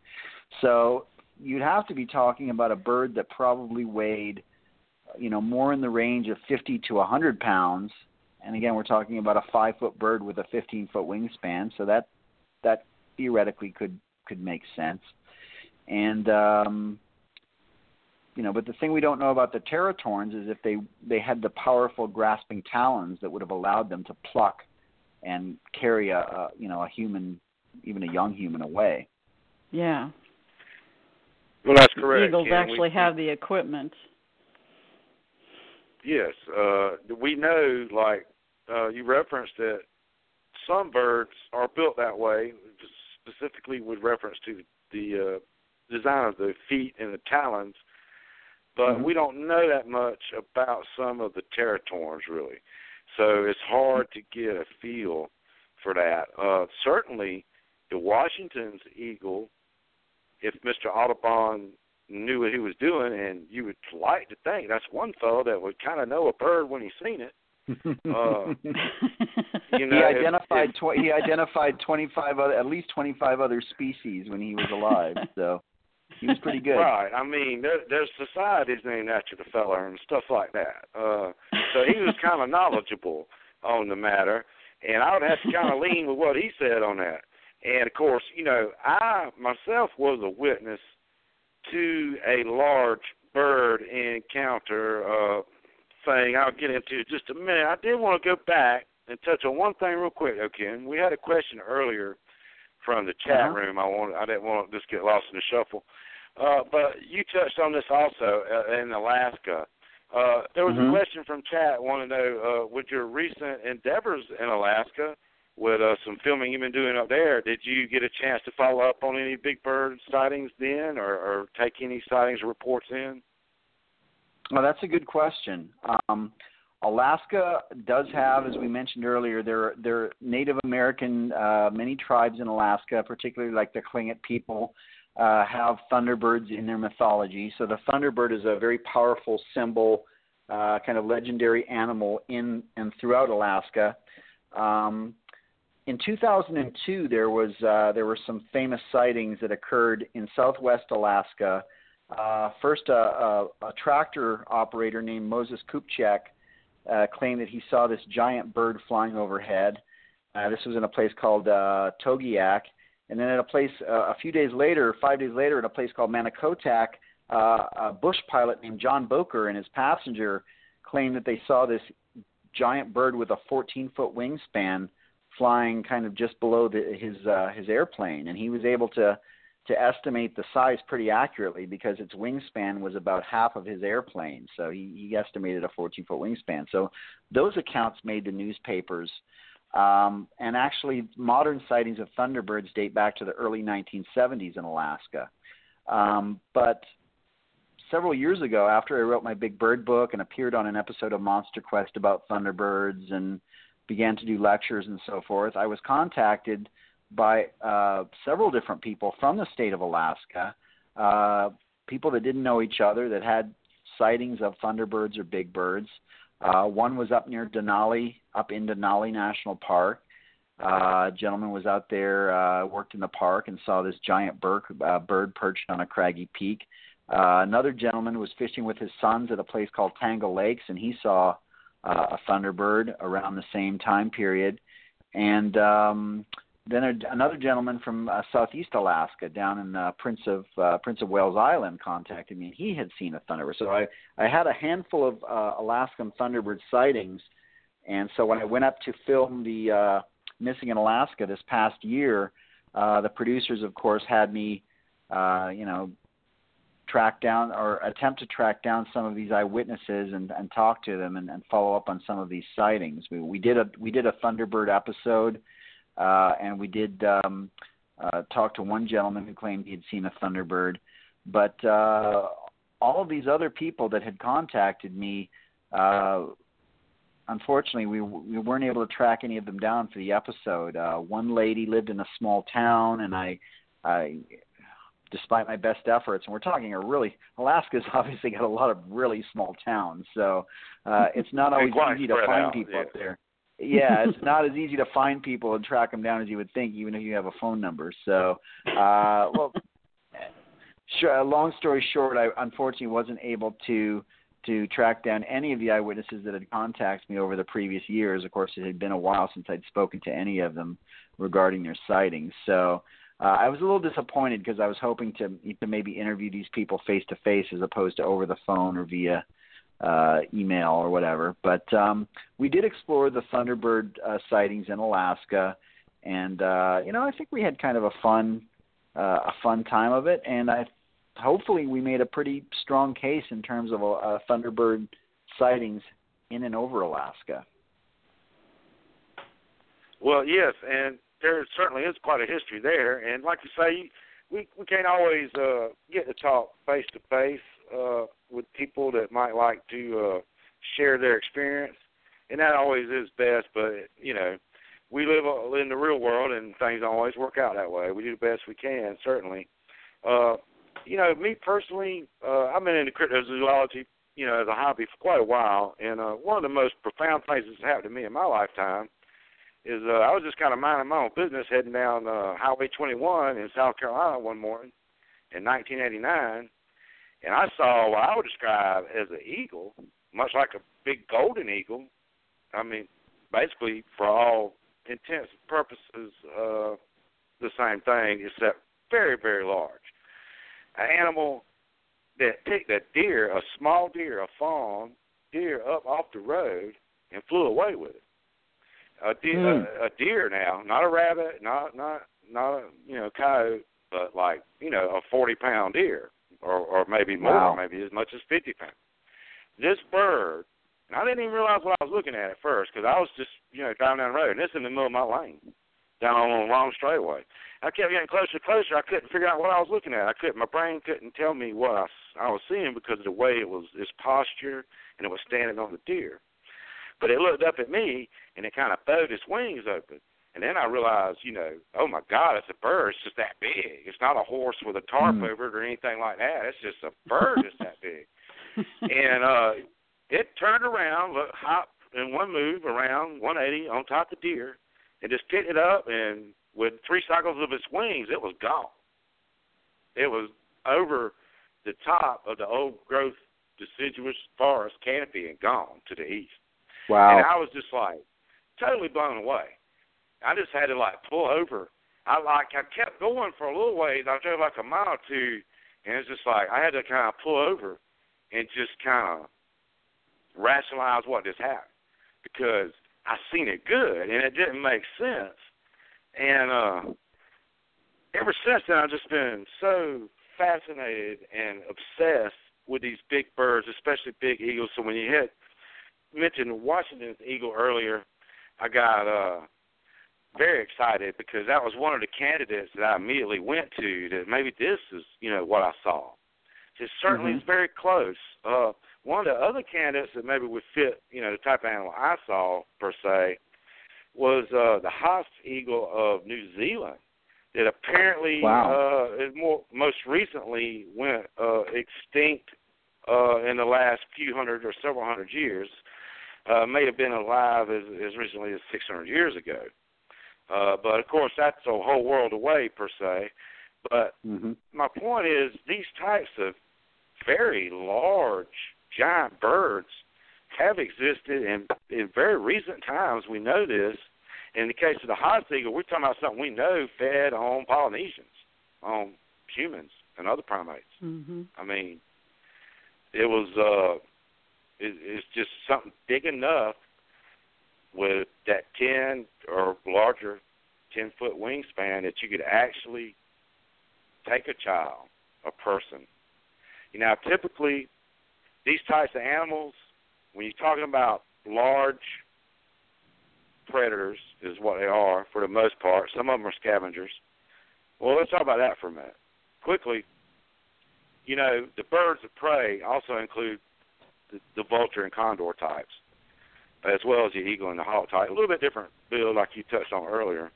so you'd have to be talking about a bird that probably weighed you know more in the range of 50 to 100 pounds and again we're talking about a 5 foot bird with a 15 foot wingspan so that that theoretically could could make sense and um you know, but the thing we don't know about the teratorns is if they they had the powerful grasping talons that would have allowed them to pluck and carry a, a you know a human, even a young human away. yeah Well, that's correct. eagles Ken. actually we, have the equipment Yes, uh, we know. Like uh, you referenced that some birds are built that way, specifically with reference to the uh, design of the feet and the talons. But Mhm. we don't know that much about some of the teratorns, really. So it's hard to get a feel for that. Uh, certainly, the Washington's eagle, if Mr. Audubon knew what he was doing, and you would like to think that's one fellow that would kind of know a bird when he's seen it. Uh, you know, he identified tw- he identified 25 other, at least 25 other species when he was alive. So he was pretty good. Right. I mean, there, there's societies named after the fella and stuff like that. Uh, so he was kind of knowledgeable on the matter, and I would have to kind of lean with what he said on that. And of course, you know, I myself was a witness to a large bird encounter uh, thing. I'll get into just a minute. I did want to go back and touch on one thing real quick, okay? We had a question earlier from the chat uh-huh. room. I want I didn't want to just get lost in the shuffle. Uh, but you touched on this also uh, in Alaska. Uh, there was mm-hmm. a question from chat wanting to know uh, with your recent endeavors in Alaska, with uh, some filming you've been doing up there, did you get a chance to follow up on any big bird sightings then, or, or take any sightings reports in? Well, that's a good question. Um, Alaska does have, as we mentioned earlier, there there are Native American uh, many tribes in Alaska, particularly like the Tlingit people, uh, have thunderbirds in their mythology. So the thunderbird is a very powerful symbol, uh, kind of legendary animal in and throughout Alaska. Um, in 2002, there was uh, there were some famous sightings that occurred in Southwest Alaska. Uh, first, a, a, a tractor operator named Moses Coupchiak uh, claimed that he saw this giant bird flying overhead. Uh, this was in a place called uh, Togiak, and then at a place uh, a few days later, five days later, at a place called Manokotak, uh, a bush pilot named John Bouker and his passenger claimed that they saw this giant bird with a 14-foot wingspan flying kind of just below the, his uh, his airplane, and he was able to to estimate the size pretty accurately because its wingspan was about half of his airplane. So he, he estimated a 14 foot wingspan. So those accounts made the newspapers. Um, and actually, modern sightings of thunderbirds date back to the early 1970s in Alaska. Um, but several years ago, after I wrote my big bird book and appeared on an episode of Monster Quest about thunderbirds and began to do lectures and so forth, I was contacted by uh, several different people from the state of Alaska, uh, people that didn't know each other that had sightings of thunderbirds or big birds. Uh, one was up near Denali, up in Denali National Park. Uh, a gentleman was out there, uh, worked in the park, and saw this giant bird, uh, bird perched on a craggy peak. Uh, another gentleman was fishing with his sons at a place called Tangle Lakes, and he saw uh, a thunderbird around the same time period. And um, then a, another gentleman from uh, southeast Alaska, down in uh, Prince of uh, Prince of Wales Island, contacted me, and he had seen a thunderbird. So I I had a handful of uh, Alaskan thunderbird sightings, and so when I went up to film the uh, Missing in Alaska this past year, uh, the producers, of course, had me, uh, you know, track down or attempt to track down some of these eyewitnesses and, and talk to them and, and follow up on some of these sightings. We, we did a we did a thunderbird episode uh, and we did um, uh, talk to one gentleman who claimed he had seen a thunderbird. But uh, all of these other people that had contacted me, uh, unfortunately, we we weren't able to track any of them down for the episode. Uh, one lady lived in a small town, and I, I, despite my best efforts, and we're talking a really Alaska's obviously got a lot of really small towns, so uh, it's not always easy to find out, people yeah. up there yeah, it's not as easy to find people and track them down as you would think, even if you have a phone number. So, uh, well, sure, long story short, I unfortunately wasn't able to to track down any of the eyewitnesses that had contacted me over the previous years. Of course, it had been a while since I'd spoken to any of them regarding their sightings. So. Uh, I was a little disappointed because I was hoping to to maybe interview these people face to face as opposed to over the phone or via uh, email or whatever. But um, we did explore the Thunderbird uh, sightings in Alaska, and uh, you know I think we had kind of a fun uh, a fun time of it, and I hopefully we made a pretty strong case in terms of uh, Thunderbird sightings in and over Alaska. Well, yes, and there certainly is quite a history there, and like you say, we we can't always uh, get to talk face to face uh, with people that might like to uh, share their experience. and that always is best. But you know, we live in the real world, and things don't always work out that way. We do the best we can, certainly. Uh, you know, me personally, uh, I've been into cryptozoology, you know, as a hobby for quite a while, and uh, one of the most profound things that's happened to me in my lifetime is uh, I was just kind of minding my own business, heading down uh, Highway 21 in South Carolina one morning in 1989, and I saw what I would describe as an eagle, much like a big golden eagle. I mean, basically, for all intents and purposes, uh, the same thing, except very, very large. An animal that picked a deer, a small deer, a fawn deer, up off the road and flew away with it. A deer, mm. a, a deer now, not a rabbit, not not not a you know coyote, but like you know a forty pound deer, or or maybe more, wow. maybe as much as fifty pounds. This bird and I didn't even realize what I was looking at at first because I was just, you know, driving down the road, and this in the middle of my lane, down on a long straightaway. I kept getting closer and closer. I couldn't figure out what I was looking at. I couldn't. My brain couldn't tell me what I, I was seeing because of the way it was, its posture, and it was standing on the deer. But it looked up at me, and it kind of bowed its wings open. And then I realized, you know, oh my God, it's a bird. It's just that big. It's not a horse with a tarp mm. over it or anything like that. It's just a bird that's that big. and uh it turned around, hopped in one move around 180 on top of the deer, and just picked it up, and with three cycles of its wings, it was gone. It was over the top of the old growth deciduous forest canopy and gone to the east. Wow. And I was just like totally blown away. I just had to like pull over. I like I kept going for a little ways. I drove like a mile or two, and it's just like I had to kind of pull over and just kind of rationalize what just happened because I seen it good and it didn't make sense. And uh ever since then I've just been so fascinated and obsessed with these big birds, especially big eagles. So when you hit mentioned Washington's eagle earlier, I got uh very excited because that was one of the candidates that I immediately went to that maybe this is, you know, what I saw. It certainly mm-hmm. is very close. Uh one of the other candidates that maybe would fit, you know, the type of animal I saw per se, was uh, the Haast eagle of New Zealand that apparently wow. uh, is more most recently went uh, extinct uh, in the last few hundred or several hundred years. Uh, may have been alive as, as recently as 600 years ago. Uh, but of course, that's a whole world away per se. But mm-hmm. my point is, these types of very large giant birds have existed in in very recent times. We know this. In the case of the Haast eagle, we're talking about something we know fed on Polynesians, on humans and other primates. Mm-hmm. I mean, it was uh, it, it's just something big enough with that ten or larger ten foot wingspan that you could actually take a child, a person. You know, typically these types of animals, when you're talking about large predators, is what they are for the most part. Some of them are scavengers. Well, let's talk about that for a minute. Quickly, you know, the birds of prey also include the, the vulture and condor types, as well as the eagle and the hawk type. A little bit different build, like you touched on earlier.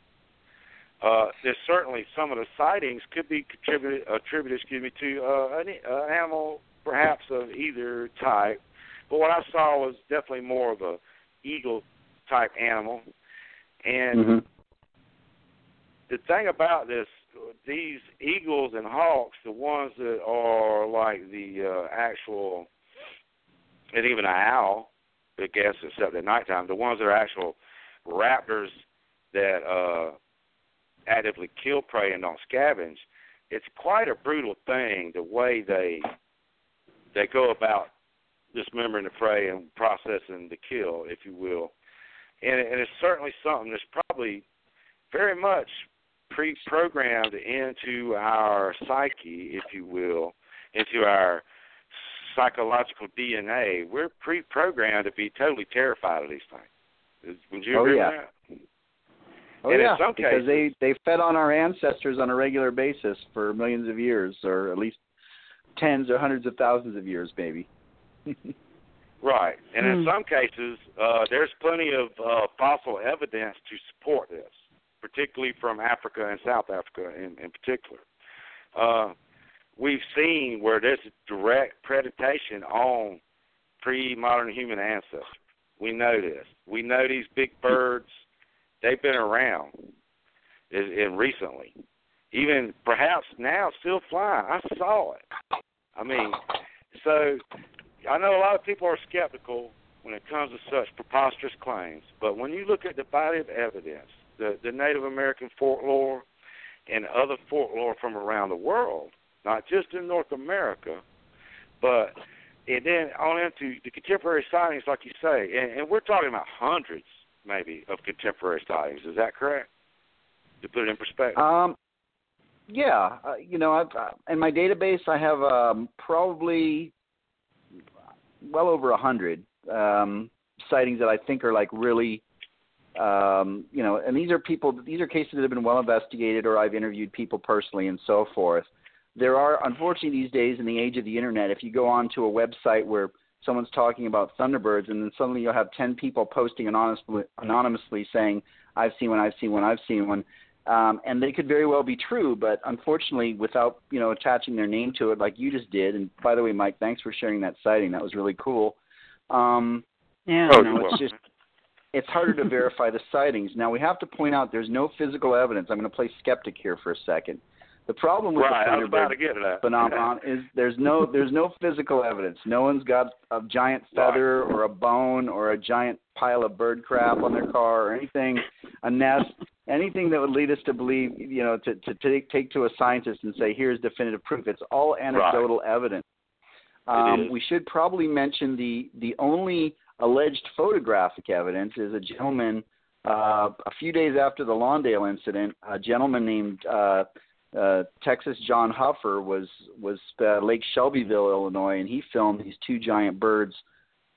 Uh, there's certainly some of the sightings could be contributed, attributed, excuse me, to uh, an uh, animal perhaps of either type. But what I saw was definitely more of a eagle type animal. And mm-hmm. the thing about this, these eagles and hawks, the ones that are like the uh, actual, and even an owl, I guess, except at nighttime, the ones that are actual raptors that uh, actively kill prey and don't scavenge, it's quite a brutal thing the way they they go about dismembering the prey and processing the kill, if you will. And, and it's certainly something that's probably very much pre-programmed into our psyche, if you will, into our psychological DNA. We're pre-programmed to be totally terrified of these things. Would you oh, agree yeah. with that? Oh and yeah, in some because cases, they they fed on our ancestors on a regular basis for millions of years, or at least tens or hundreds of thousands of years, maybe. Right, and in Hmm. some cases, uh, there's plenty of uh, fossil evidence to support this, particularly from Africa and South Africa in, in particular. Uh, we've seen where there's direct predation on pre-modern human ancestors. We know this. We know these big birds. They've been around, in, recently, even perhaps now still flying. I saw it. I mean, so I know a lot of people are skeptical when it comes to such preposterous claims, but when you look at the body of evidence, the, the Native American folklore and other folklore from around the world, not just in North America, but and then on into the contemporary sightings, like you say, and, and we're talking about hundreds, maybe, of contemporary sightings. Is that correct? To put it in perspective. Um, yeah, uh, you know, I've uh, in my database I have um, probably well over a hundred um, sightings that I think are like really, um, you know, and these are people, these are cases that have been well investigated, or I've interviewed people personally and so forth. There are, unfortunately, these days in the age of the internet, if you go onto a website where someone's talking about thunderbirds, and then suddenly you'll have ten people posting anonymously, anonymously saying, "I've seen one, I've seen one, I've seen one." um, and they could very well be true, but unfortunately, without you know attaching their name to it, like you just did. And by the way, Mike, thanks for sharing that sighting. That was really cool. Um, Yeah. Oh, you it's just it's harder to verify the sightings. Now we have to point out there's no physical evidence. I'm going to play skeptic here for a second. The problem with right, the Thunderbird phenomenon is there's no there's no physical evidence. No one's got a giant feather or a bone or a giant pile of bird crap on their car or anything, a nest, anything that would lead us to believe, you know, to to take take to a scientist and say here's definitive proof. It's all anecdotal evidence. Um, we should probably mention the the only alleged photographic evidence is a gentleman uh, a few days after the Lawndale incident, a gentleman named uh, uh, Texas John Huffer was was uh, Lake Shelbyville, Illinois, and he filmed these two giant birds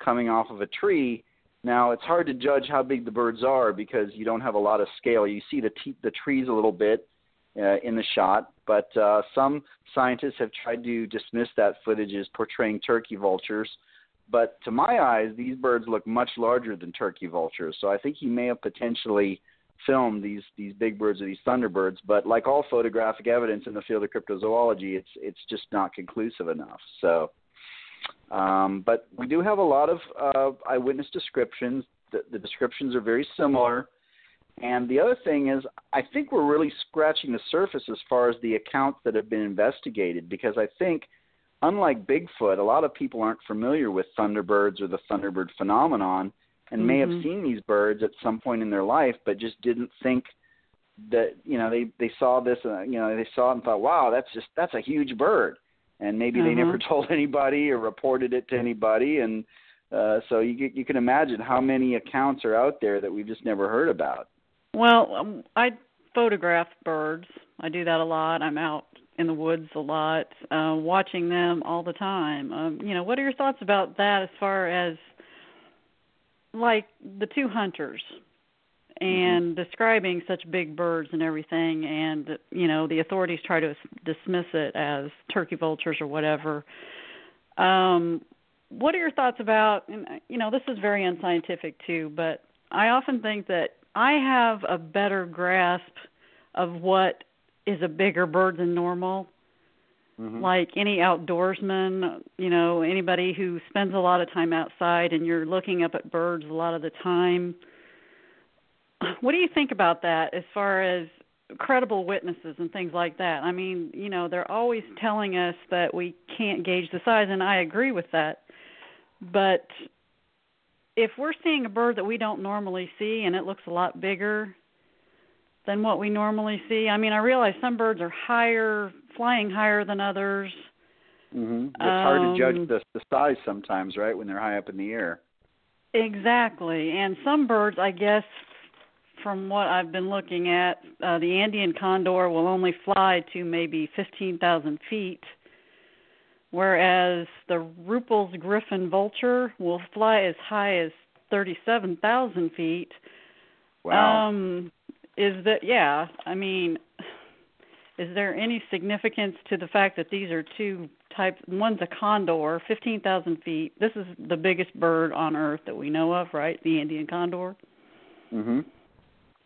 coming off of a tree. Now it's hard to judge how big the birds are because you don't have a lot of scale. You see the t- the trees a little bit uh, in the shot, but uh, some scientists have tried to dismiss that footage as portraying turkey vultures. But to my eyes, these birds look much larger than turkey vultures. So I think he may have potentially filmed these these big birds or these thunderbirds. But like all photographic evidence in the field of cryptozoology, it's it's just not conclusive enough. So, um, but we do have a lot of uh, eyewitness descriptions. The, the descriptions are very similar. And the other thing is, I think we're really scratching the surface as far as the accounts that have been investigated because I think, unlike Bigfoot, a lot of people aren't familiar with thunderbirds or the thunderbird phenomenon and may have Mhm. seen these birds at some point in their life but just didn't think that you know they they saw this uh, you know they saw it and thought wow that's just that's a huge bird and maybe they never Mhm. told anybody or reported it to anybody and uh so you you can imagine how many accounts are out there that we've just never heard about Well, um, I photograph birds. I do that a lot. I'm out in the woods a lot, uh, watching them all the time. Um, you know, what are your thoughts about that as far as like the two hunters and describing such big birds and everything and you know the authorities try to dismiss it as turkey vultures or whatever. Um what are your thoughts about and you know this is very unscientific too but i often think that i have a better grasp of what is a bigger bird than normal mm-hmm. like any outdoorsman, you know, anybody who spends a lot of time outside and you're looking up at birds a lot of the time. What do you think about that as far as credible witnesses and things like that? I mean, you know, they're always telling us that we can't gauge the size and I agree with that. But if we're seeing a bird that we don't normally see and it looks a lot bigger than what we normally see, I mean, I realize some birds are higher, flying higher than others. Mm-hmm. It's hard to Um, judge the, the size sometimes, right, when they're high up in the air. Exactly. And some birds, I guess, from what I've been looking at, uh, the Andean condor will only fly to maybe 15,000 feet, whereas the Rüppell's griffon vulture will fly as high as 37,000 feet. Wow. Um, is that, yeah, I mean, is there any significance to the fact that these are two types. One's a condor, 15,000 feet. This is the biggest bird on Earth that we know of, right? The Andean condor. Mm Mhm.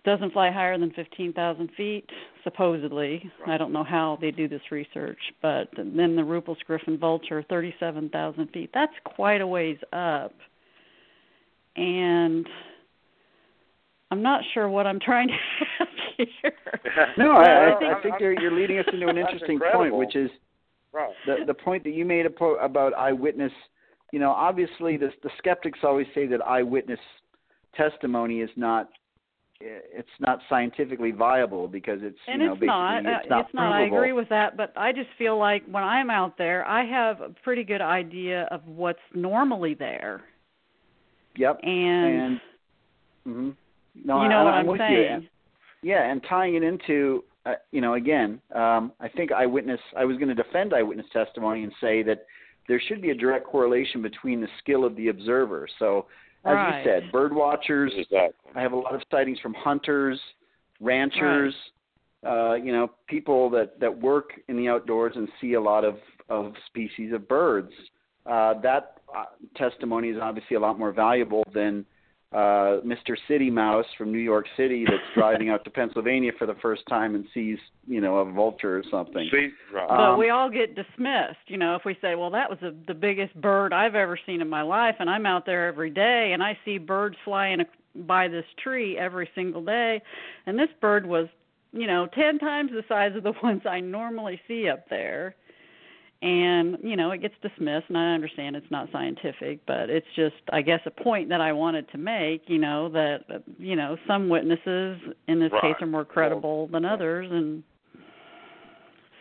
Doesn't fly higher than 15,000 feet, supposedly. Right. I don't know how they do this research, but then the Rüppell's griffon vulture, 37,000 feet. That's quite a ways up. And I'm not sure what I'm trying to ask here. No, I, I I, think- I think you're, you're leading us into an interesting point, which is right. the the point that you made about eyewitness. You know, obviously, the the skeptics always say that eyewitness testimony is not it's not scientifically viable because it's and you know it's basically not uh, it's not it's not i agree with that but i just feel like when i'm out there i have a pretty good idea of what's normally there Yep. and, And hmm no, you know I, what I'm i'm with saying you. And- Yeah, and tying it into uh, you know again, um, I think eyewitness. I was going to defend eyewitness testimony and say that there should be a direct correlation between the skill of the observer. So, as Right. you said, bird watchers. Exactly. I have a lot of sightings from hunters, ranchers, uh, you know, people that that work in the outdoors and see a lot of of species of birds. Uh, that uh, testimony is obviously a lot more valuable than uh, Mr. City Mouse from New York City that's driving out to Pennsylvania for the first time and sees, you know, a vulture or something. See, right. but Um, we all get dismissed you know if we say well that was the the biggest bird i've ever seen in my life and i'm out there every day and i see birds flying by this tree every single day and this bird was you know ten times the size of the ones i normally see up there and you know it gets dismissed and i understand it's not scientific but it's just i guess a point that i wanted to make you know that uh, you know some witnesses in this Right. case are more credible than others and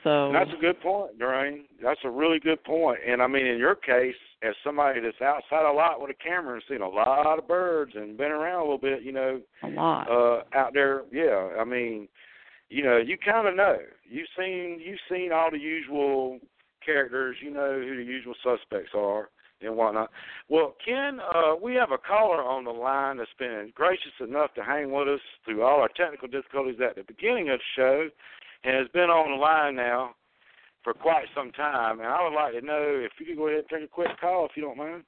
so And that's a good point, Doreen. That's a really good point. And I mean, in your case, as somebody that's outside a lot with a camera and seen a lot of birds and been around a little bit, you know, a lot uh out there, yeah. I mean, you know, you kind of know. You've seen you've seen all the usual characters. You know who the usual suspects are and whatnot. Well, Ken, uh, we have a caller on the line that's been gracious enough to hang with us through all our technical difficulties at the beginning of the show, and has been on the line now for quite some time. And I would like to know if you could go ahead and take a quick call, if you don't mind.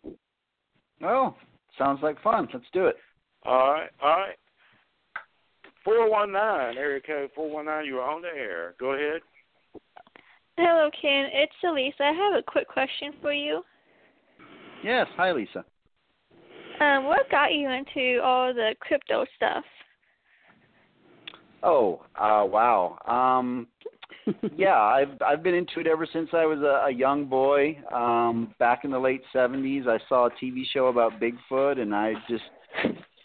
Oh, sounds like fun. Let's do it. All right, all right. Four one nine, area code four one nine. You are on the air. Go ahead. Hello, Ken. It's Elisa. I have a quick question for you. Yes. Hi, Lisa. Um, what got you into all the crypto stuff? Oh, uh, wow. Um, yeah, I've I've been into it ever since I was a, a young boy. Um, back in the late '70s, I saw a TV show about Bigfoot, and I just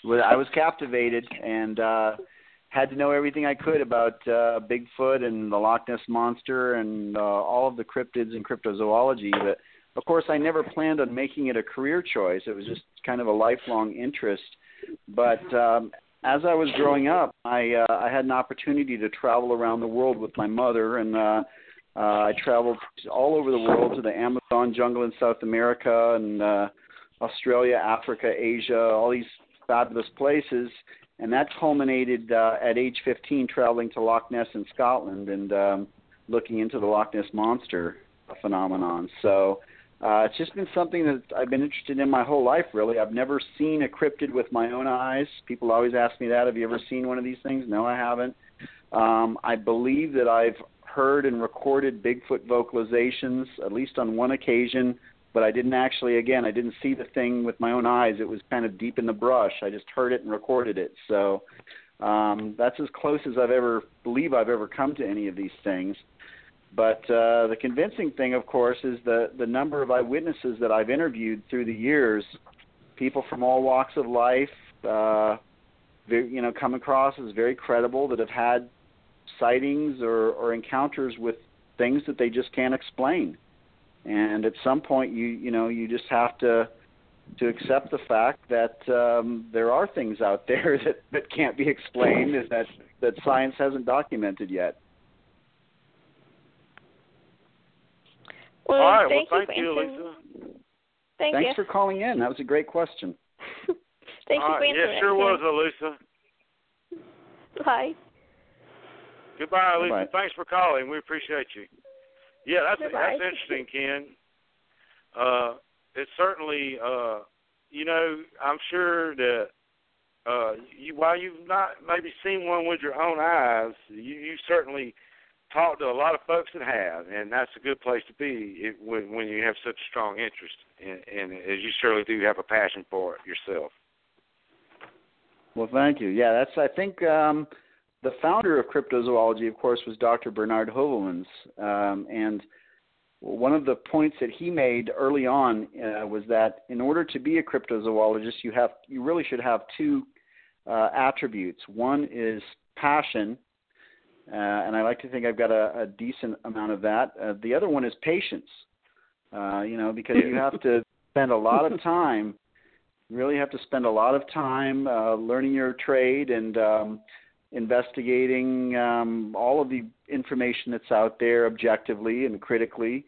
wa- I was captivated and uh, had to know everything I could about uh, Bigfoot and the Loch Ness monster and uh, all of the cryptids and cryptozoology. But of course, I never planned on making it a career choice. It was just kind of a lifelong interest. But um, as I was growing up, I uh, I had an opportunity to travel around the world with my mother, and uh, uh, I traveled all over the world to the Amazon jungle in South America and uh, Australia, Africa, Asia, all these fabulous places. And that culminated uh, at age 15, traveling to Loch Ness in Scotland and um, looking into the Loch Ness monster phenomenon. So uh, it's just been something that I've been interested in my whole life, really. I've never seen a cryptid with my own eyes. People always ask me that. Have you ever seen one of these things? No, I haven't. Um, I believe that I've heard and recorded Bigfoot vocalizations, at least on one occasion, but I didn't actually, again, I didn't see the thing with my own eyes. It was kind of deep in the brush. I just heard it and recorded it. So um, that's as close as I've ever believe I've ever come to any of these things. But uh, the convincing thing, of course, is the the number of eyewitnesses that I've interviewed through the years. People from all walks of life, uh, very, you know, come across as very credible that have had sightings or, or encounters with things that they just can't explain. And at some point, you you know, you just have to to accept the fact that um, there are things out there that that can't be explained and that that science hasn't documented yet. Well, All right. thank well, you thank for you. Lisa. Thank Thanks you. for calling in. That was a great question. thank All you right. for answering. Yeah, sure was, Lisa. Bye. Goodbye, Lisa. Goodbye. Thanks for calling. We appreciate you. Yeah, that's Goodbye. that's interesting, Ken. Uh, it's certainly, uh, you know, I'm sure that uh, you, while you've not maybe seen one with your own eyes, you, you certainly talked to a lot of folks that have, and that's a good place to be it, when when you have such a strong interest, and, and as you surely do have a passion for it yourself. Well, thank you. Yeah, that's I think um, the founder of cryptozoology, of course, was Dr. Bernard Heuvelmans, um, and one of the points that he made early on uh, was that in order to be a cryptozoologist, you have you really should have two uh, attributes. One is passion, uh, and I like to think I've got a, a decent amount of that. Uh, the other one is patience. Uh, you know, because you have to spend a lot of time. You really have to spend a lot of time uh, learning your trade and um, investigating um, all of the information that's out there objectively and critically.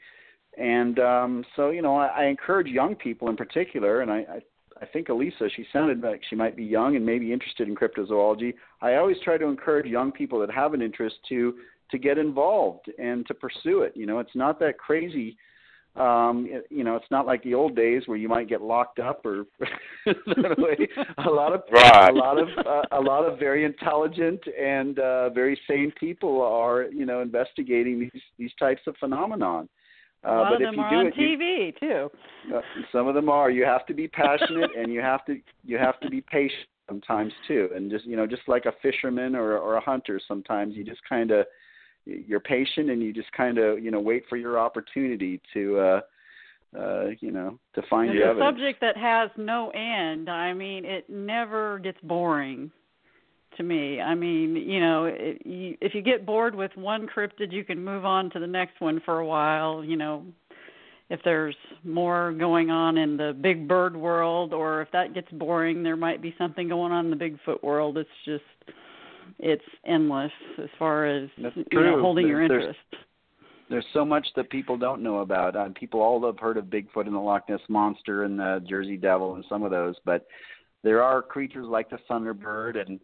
And um, so, you know, I, I encourage young people in particular, and I, I I think Elisa, she sounded like she might be young and maybe interested in cryptozoology. I always try to encourage young people that have an interest to to get involved and to pursue it. You know, it's not that crazy. Um, it, you know, it's not like the old days where you might get locked up or a lot of right. a lot of uh, a lot of very intelligent and uh, very sane people are you know investigating these these types of phenomenon. A lot uh, of but them if you are do on it, you, TV too. uh, some of them are. You have to be passionate, and you have to you have to be patient sometimes too. And just you know, just like a fisherman or or a hunter, sometimes you just kind of you're patient and you just kind of you know wait for your opportunity to uh uh you know to find It's your a evidence. subject that has no end. I mean, it never gets boring to me. I mean, you know, it, you, if you get bored with one cryptid, you can move on to the next one for a while. You know, if there's more going on in the big bird world, or if that gets boring, there might be something going on in the Bigfoot world. It's just, it's endless as far as you know holding your interest. There's so much that people don't know about. Uh, people all have heard of Bigfoot and the Loch Ness monster and the Jersey Devil and some of those, but there are creatures like the Thunderbird and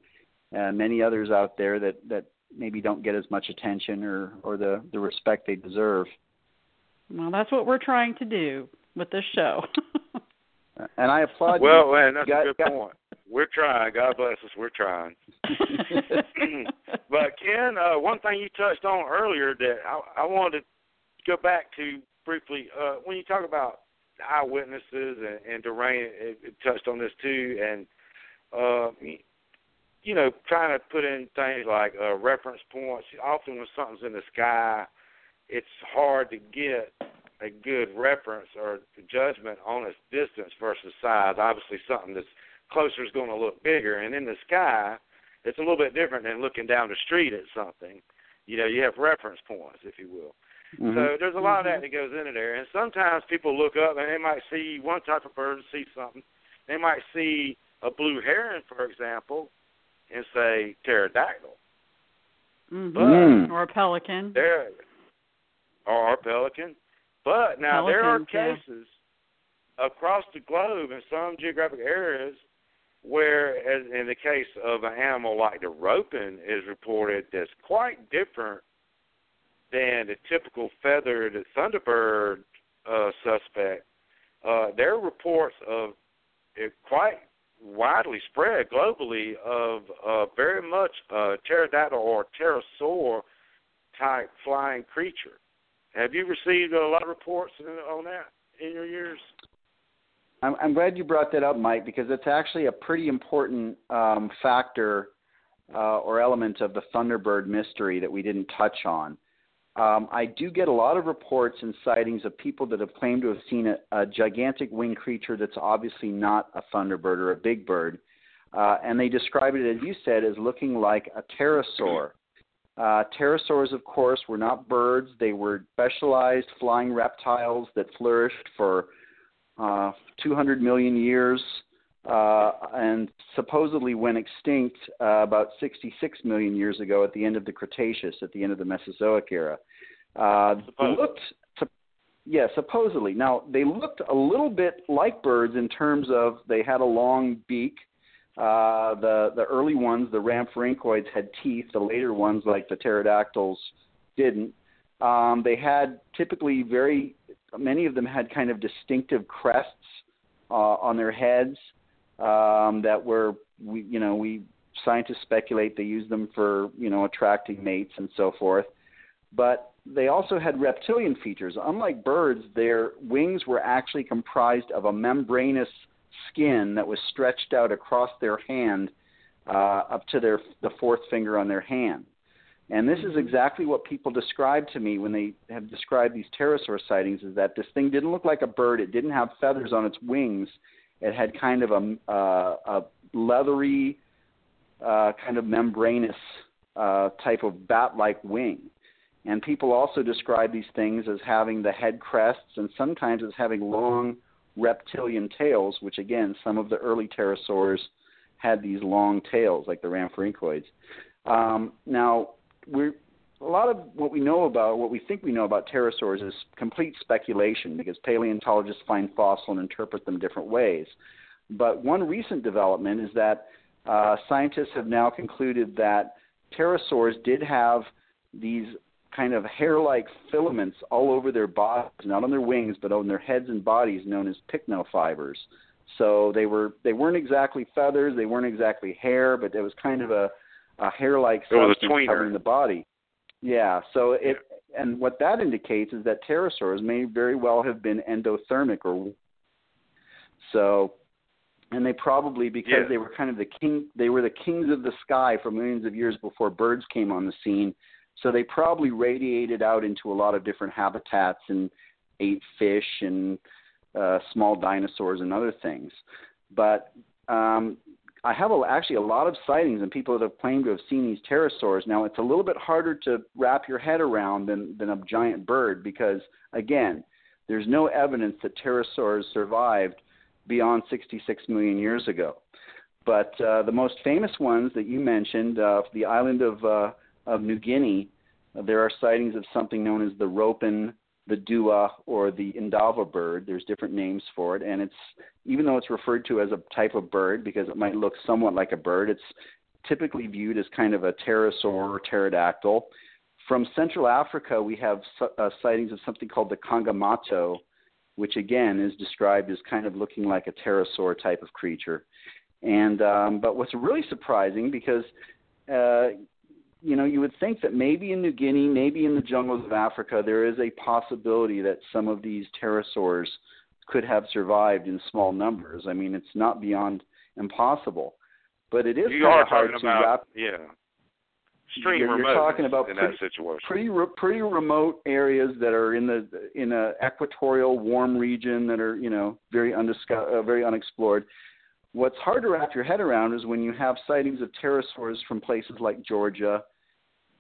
uh, many others out there that that maybe don't get as much attention or or the the respect they deserve. Well, that's what we're trying to do with this show. And I applaud Well, man, that's Got- a good got- point. We're trying. God bless us. We're trying. but Ken, uh, one thing you touched on earlier that I, I wanted to go back to briefly uh, when you talk about eyewitnesses and, and Dorraine, it, it touched on this too, and uh, you know, trying to put in things like uh, reference points. Often when something's in the sky, it's hard to get a good reference or judgment on its distance versus size. Obviously, something that's closer is going to look bigger, and in the sky, it's a little bit different than looking down the street at something. You know, you have reference points, if you will. Mhm. So there's a lot of that that goes into there, and sometimes people look up and they might see one type of bird, and see something. They might see a blue heron, for example, and say pterodactyl. Mhm. Mm. Or a pelican. There, or a pelican. But now there are Pelicans, yeah. cases across the globe in some geographic areas where, as in the case of an animal like the ropen, is reported that's quite different than the typical feathered thunderbird uh, suspect. Uh, there are reports of it quite widely spread globally of uh, very much uh, pterodactyl or pterosaur type flying creature. Have you received a lot of reports on that in your years? I'm, I'm glad you brought that up, Mike, because it's actually a pretty important um, factor uh, or element of the Thunderbird mystery that we didn't touch on. Um, I do get a lot of reports and sightings of people that have claimed to have seen a, a gigantic winged creature that's obviously not a thunderbird or a big bird, uh, and they describe it, as you said, as looking like a pterosaur. Uh, pterosaurs, of course, were not birds; they were specialized flying reptiles that flourished for uh, 200 million years, uh, and supposedly went extinct uh, about 66 million years ago at the end of the Cretaceous, at the end of the Mesozoic era. Uh, they looked, yeah, supposedly. Now they looked a little bit like birds in terms of they had a long beak. Uh, the the early ones, the Rhamphorhynchoids, had teeth. The later ones, like the pterodactyls, didn't. Um, they had typically very many of them had kind of distinctive crests uh, on their heads um, that were we you know we scientists speculate they use them for you know attracting mates and so forth. But they also had reptilian features. Unlike birds their wings were actually comprised of a membranous skin that was stretched out across their hand uh, up to their the fourth finger on their hand and this is exactly what people describe to me when they have described these pterosaur sightings is that this thing didn't look like a bird. It didn't have feathers on its wings. It had kind of a, uh, a leathery, uh, kind of membranous uh, type of bat-like wing. And people also describe these things as having the head crests and sometimes as having long reptilian tails, which again, some of the early pterosaurs had these long tails, like the rhamphorhynchoids. Um, now, we're a lot of what we know about what we think we know about pterosaurs is complete speculation because paleontologists find fossil and interpret them different ways. But one recent development is that uh, scientists have now concluded that pterosaurs did have these kind of hair-like filaments all over their bodies, not on their wings, but on their heads and bodies, known as pycnofibers. So they were they weren't exactly feathers, they weren't exactly hair, but it was kind of a a hair-like substance covering the body. Yeah. So it and what that indicates is that pterosaurs may very well have been endothermic or so and they probably because Yeah. they were kind of the king they were the kings of the sky for millions of years before birds came on the scene so they probably radiated out into a lot of different habitats and ate fish and uh, small dinosaurs and other things but um, I have a, actually a lot of sightings and people that have claimed to have seen these pterosaurs. Now it's a little bit harder to wrap your head around than than a giant bird because again, there's no evidence that pterosaurs survived beyond 66 million years ago. But uh, the most famous ones that you mentioned, uh, the island of uh, of New Guinea, uh, there are sightings of something known as the ropen, the dua, or the indava bird. There's different names for it, and it's even though it's referred to as a type of bird because it might look somewhat like a bird, it's typically viewed as kind of a pterosaur or pterodactyl. From Central Africa, we have uh, sightings of something called the kongamato, which again is described as kind of looking like a pterosaur type of creature. And um, but what's really surprising because uh, you know you would think that maybe in New Guinea, maybe in the jungles of Africa, there is a possibility that some of these pterosaurs could have survived in small numbers. I mean, it's not beyond impossible, but it is you kind are of hard talking to about wrap. yeah, extreme You're- you're talking about in pretty- that situation. pretty pretty remote areas that are in the in a equatorial warm region that are you know very undisco- uh, very unexplored. What's hard to wrap your head around is when you have sightings of pterosaurs from places like Georgia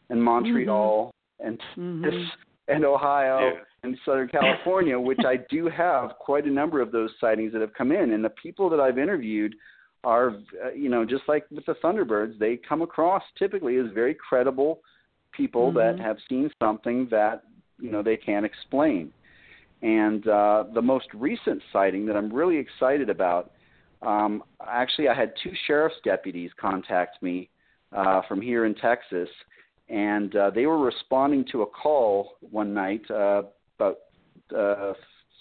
and Montreal and Mhm. Texas and Ohio Yeah. and Southern California, which I do have quite a number of those sightings that have come in. And the people that I've interviewed are, uh, you know, just like with the Thunderbirds, they come across typically as very credible people that Mhm. have seen something that, you know, they can't explain. And uh, the most recent sighting that I'm really excited about, um, actually, I had two sheriff's deputies contact me uh, from here in Texas, and uh, they were responding to a call one night uh, about uh,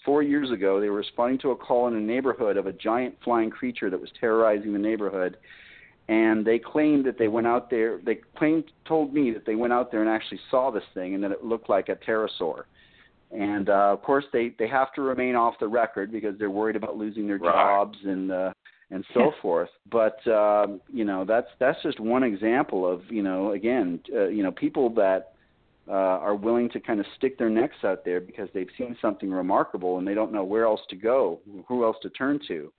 four years ago. They were responding to a call in a neighborhood of a giant flying creature that was terrorizing the neighborhood. And they claimed that they went out there. They claimed, told me that they went out there and actually saw this thing, and that it looked like a pterosaur. And uh, of course, they they have to remain off the record because they're worried about losing their Right. jobs and uh, and so forth. But um, you know, that's that's just one example of you know, again, uh, you know, people that uh, are willing to kind of stick their necks out there because they've seen something remarkable and they don't know where else to go, who else to turn to.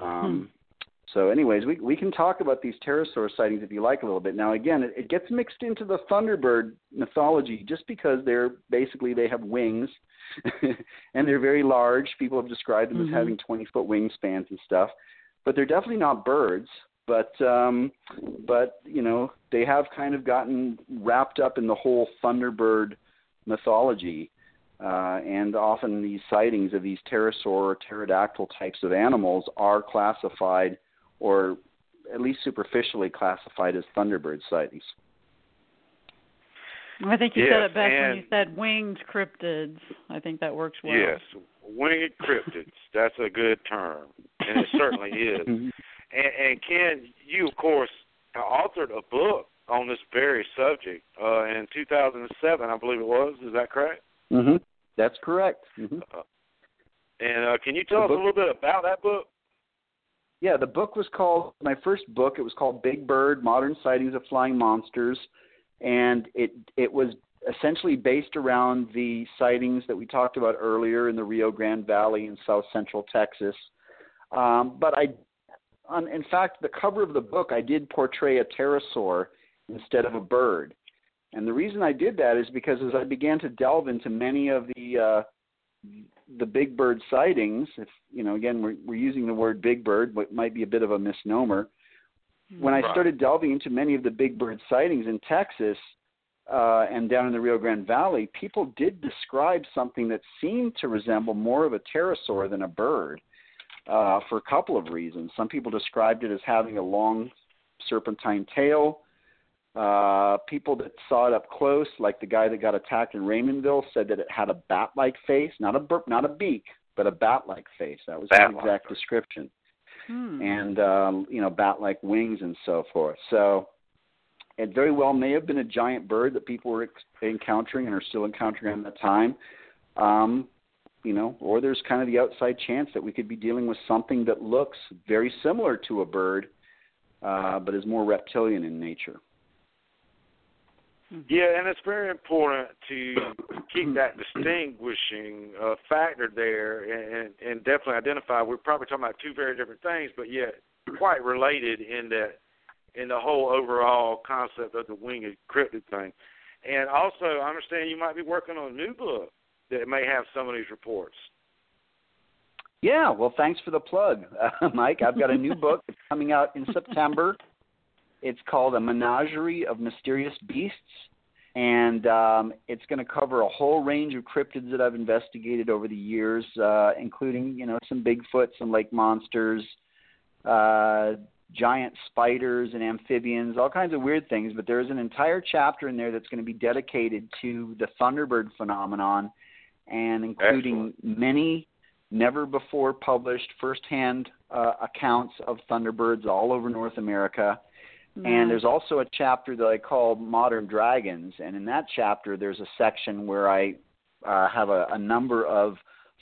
Um, So, anyways, we we can talk about these pterosaur sightings if you like a little bit. Now, again, it, it gets mixed into the thunderbird mythology just because they're basically they have wings and they're very large. People have described them Mhm. as having 20 foot wingspans and stuff, but they're definitely not birds. But um, but you know they have kind of gotten wrapped up in the whole thunderbird mythology. Uh, and often these sightings of these pterosaur or pterodactyl types of animals are classified or at least superficially classified as thunderbird sightings. I think you yes, said it best when you said winged cryptids. I think that works well. Yes, winged cryptids. That's a good term, and it certainly is. Mm-hmm. And, and Ken, you of course authored a book on this very subject uh, in 2007, I believe it was. Is that correct? Mm-hmm. That's correct. Mm-hmm. Uh, and uh, can you tell The us book- a little bit about that book? Yeah, the book was called my first book. It was called Big Bird: Modern Sightings of Flying Monsters, and it it was essentially based around the sightings that we talked about earlier in the Rio Grande Valley in south central Texas. Um, but I, on, in fact, the cover of the book, I did portray a pterosaur instead of a bird. And the reason I did that is because as I began to delve into many of the uh, the big bird sightings, if you know, again, we're, we're using the word big bird, but might be a bit of a misnomer. When I Right. started delving into many of the big bird sightings in Texas uh, and down in the Rio Grande Valley, people did describe something that seemed to resemble more of a pterosaur than a bird uh, for a couple of reasons. Some people described it as having a long serpentine tail. Uh, people that saw it up close, like the guy that got attacked in Raymondville, said that it had a bat-like face, not a bur- not a beak, but a bat-like face. That was Bat-like his exact description Hmm. and um, you know bat-like wings and so forth. So it very well may have been a giant bird that people were encountering and are still encountering at that time. Um, you know, or there's kind of the outside chance that we could be dealing with something that looks very similar to a bird, uh, but is more reptilian in nature. Yeah, and it's very important to keep that distinguishing uh, factor there, and, and definitely identify. We're probably talking about two very different things, but yet quite related in that in the whole overall concept of the winged cryptid thing. And also, I understand you might be working on a new book that may have some of these reports. Yeah, well, thanks for the plug, uh, Mike. I've got a new book that's coming out in September. It's called A Menagerie of Mysterious Beasts, and um, it's going to cover a whole range of cryptids that I've investigated over the years, uh, including you know some Bigfoot, some lake monsters, uh, giant spiders and amphibians, all kinds of weird things. But there's an entire chapter in there that's going to be dedicated to the Thunderbird phenomenon, and including many never before published firsthand uh, accounts of thunderbirds all over North America. And there's also a chapter that I call Modern Dragons, and in that chapter there's a section where I uh, have a, a number of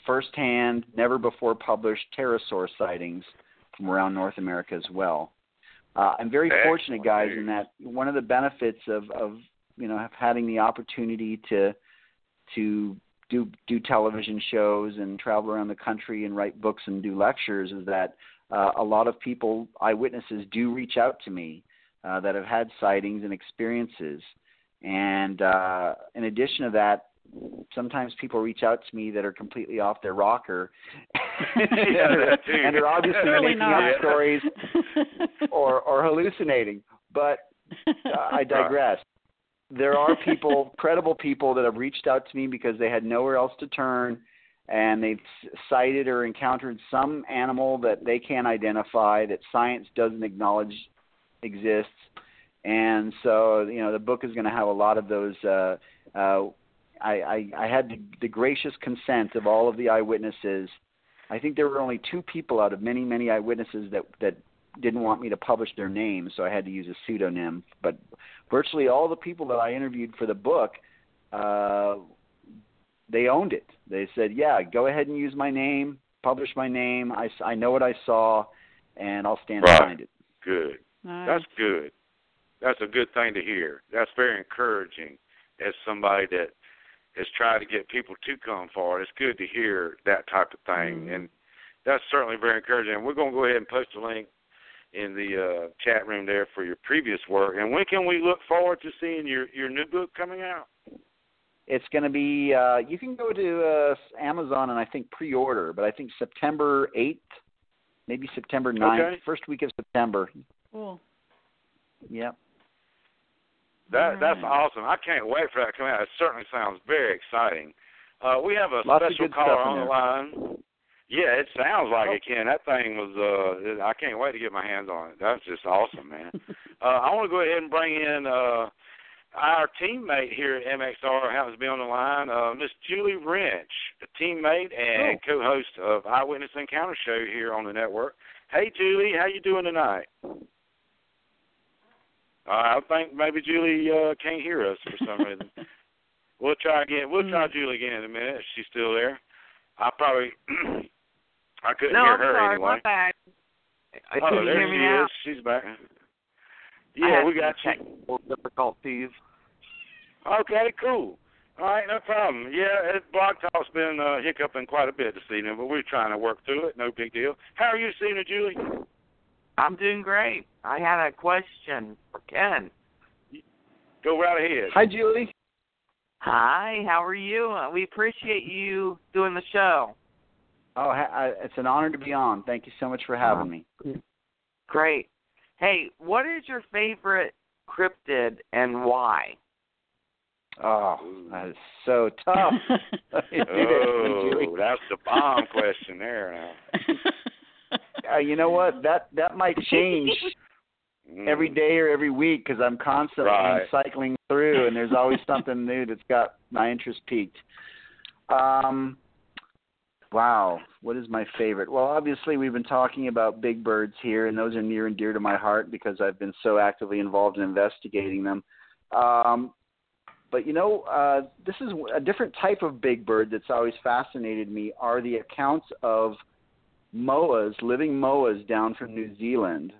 firsthand, never before published pterosaur sightings from around North America as well. Uh, I'm very fortunate, guys, in that one of the benefits of, of you know having the opportunity to to do do television shows and travel around the country and write books and do lectures is that uh, a lot of people eyewitnesses do reach out to me uh, that have had sightings and experiences and uh, in addition to that sometimes people reach out to me that are completely off their rocker Yeah, that too. and are obviously Surely making not. up stories or or hallucinating but uh, I digress. There are people, credible people, that have reached out to me because they had nowhere else to turn, and they've sighted or encountered some animal that they can't identify, that science doesn't acknowledge exists. And so, you know, the book is going to have a lot of those. Uh, uh, I, I, I had the, the gracious consent of all of the eyewitnesses. I think there were only two people out of many, many eyewitnesses that that didn't want me to publish their names, so I had to use a pseudonym. But virtually all the people that I interviewed for the book, uh, they owned it. They said, "Yeah, go ahead and use my name, publish my name. I, I know what I saw, and I'll stand Right. behind it." Good. Nice. That's good. That's a good thing to hear. That's very encouraging as somebody that has tried to get people to come forward. It's good to hear that type of thing. Mhm. And that's certainly very encouraging. And we're going to go ahead and post a link in the uh, chat room there for your previous work. And when can we look forward to seeing your, your new book coming out? It's going to be. Uh, you can go to uh, Amazon and I think pre-order, but I think September eighth, maybe September 9th, Okay. first week of September. Cool. Yep. That that's awesome. I can't wait for that to come out. It certainly sounds very exciting. Uh, we have a Lots special good caller on the line. Yeah, it sounds like it, Ken. That thing was. uh I can't wait to get my hands on it. That's just awesome, man. uh, I want to go ahead and bring in uh, our teammate here at MXR happens to be on the line, uh, Miss Julie Wrench, a teammate and Oh. co-host of Eyewitness Encounter Show here on the network. Hey, Julie, how you doing tonight? Uh, I think maybe Julie uh, can't hear us for some reason. we'll try again. We'll try Julie again in a minute. If she's still there. I probably I couldn't no, hear I'm her sorry, anyway. my bad. Oh, you there hear she now? is. She's back. Yeah, we got you. technical difficulties. Okay, cool. All right, no problem. Yeah, it, Blog Talk's been uh, hiccuping quite a bit this evening, but we're trying to work through it. No big deal. How are you this evening, Julie? I'm doing great. I had a question for Ken. Go right ahead. Hi, Julie. Hi, how are you? Uh, We appreciate you doing the show. Oh, I, it's an honor to be on. Thank you so much for having me. Great. Hey, what is your favorite cryptid and why? Oh, that is so tough. Oh, that's the bomb question there. Uh, you know what? That that might change Mm. every day or every week because I'm constantly Right. cycling through, and there's always something new that's got my interest peaked. Um, wow, what is my favorite? Well, obviously we've been talking about big birds here, and those are near and dear to my heart because I've been so actively involved in investigating them. Um, but you know, uh, this is a different type of big bird that's always fascinated me. Are the accounts of moas, living moas down from New Zealand.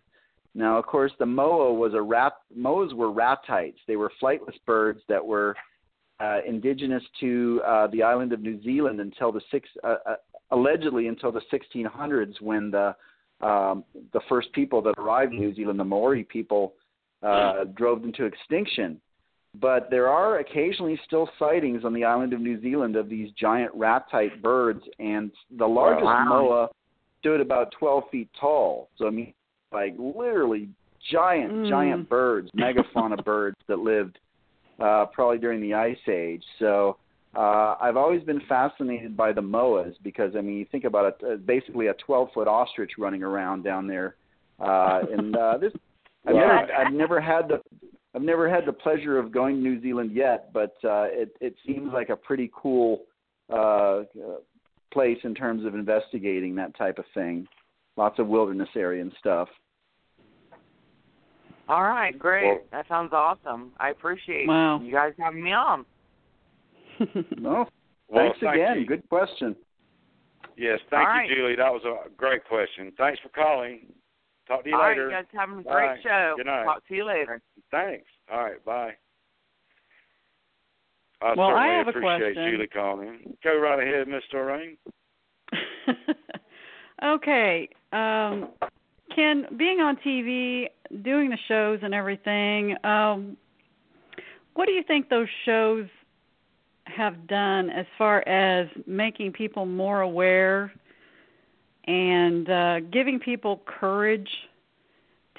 Now, of course, the moa was a rat. Moas were ratites. They were flightless birds that were uh, indigenous to uh, the island of New Zealand until the six, uh, uh, allegedly until the 1600s, when the um, the first people that arrived in New Zealand, the Maori people, uh, drove them to extinction. But there are occasionally still sightings on the island of New Zealand of these giant ratite birds, and the largest Wow. moa stood about 12 feet tall. So I mean, like literally giant, Mm. giant birds, megafauna birds that lived uh, probably during the Ice Age. So uh, I've always been fascinated by the moas because I mean, you think about it, uh, basically a 12 foot ostrich running around down there, uh, and uh, this. I've Wow. never, I've never had the, I've never had the pleasure of going to New Zealand yet, but uh, it it seems like a pretty cool uh, place in terms of investigating that type of thing. Lots of wilderness area and stuff. All right, great. Well- that sounds awesome. I appreciate Wow. you guys having me on. No, Well, thanks thank again. you. Good question. Yes, thank All you, right. Julie. That was a great question. Thanks for calling. Talk to you All right, later. you guys having a great right. show. Good night. Talk to you later. Thanks. All right, bye. I Well, I certainly have a appreciate question. Julie calling. Go right ahead, Mr. Rain. okay. Um, Ken, being on TV, doing the shows and everything, um, what do you think those shows have done as far as making people more aware and uh, giving people courage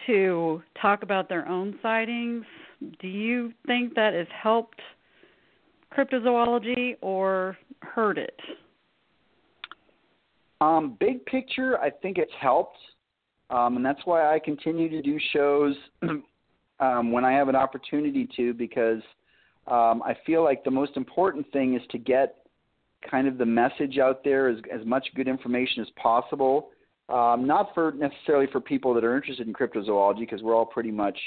to talk about their own sightings? Do you think that has helped cryptozoology or heard it? Um, big picture, I think it's helped, um, and that's why I continue to do shows um, when I have an opportunity to, because um, I feel like the most important thing is to get kind of the message out there as, as much good information as possible. Um, not for necessarily for people that are interested in cryptozoology, because we're all pretty much,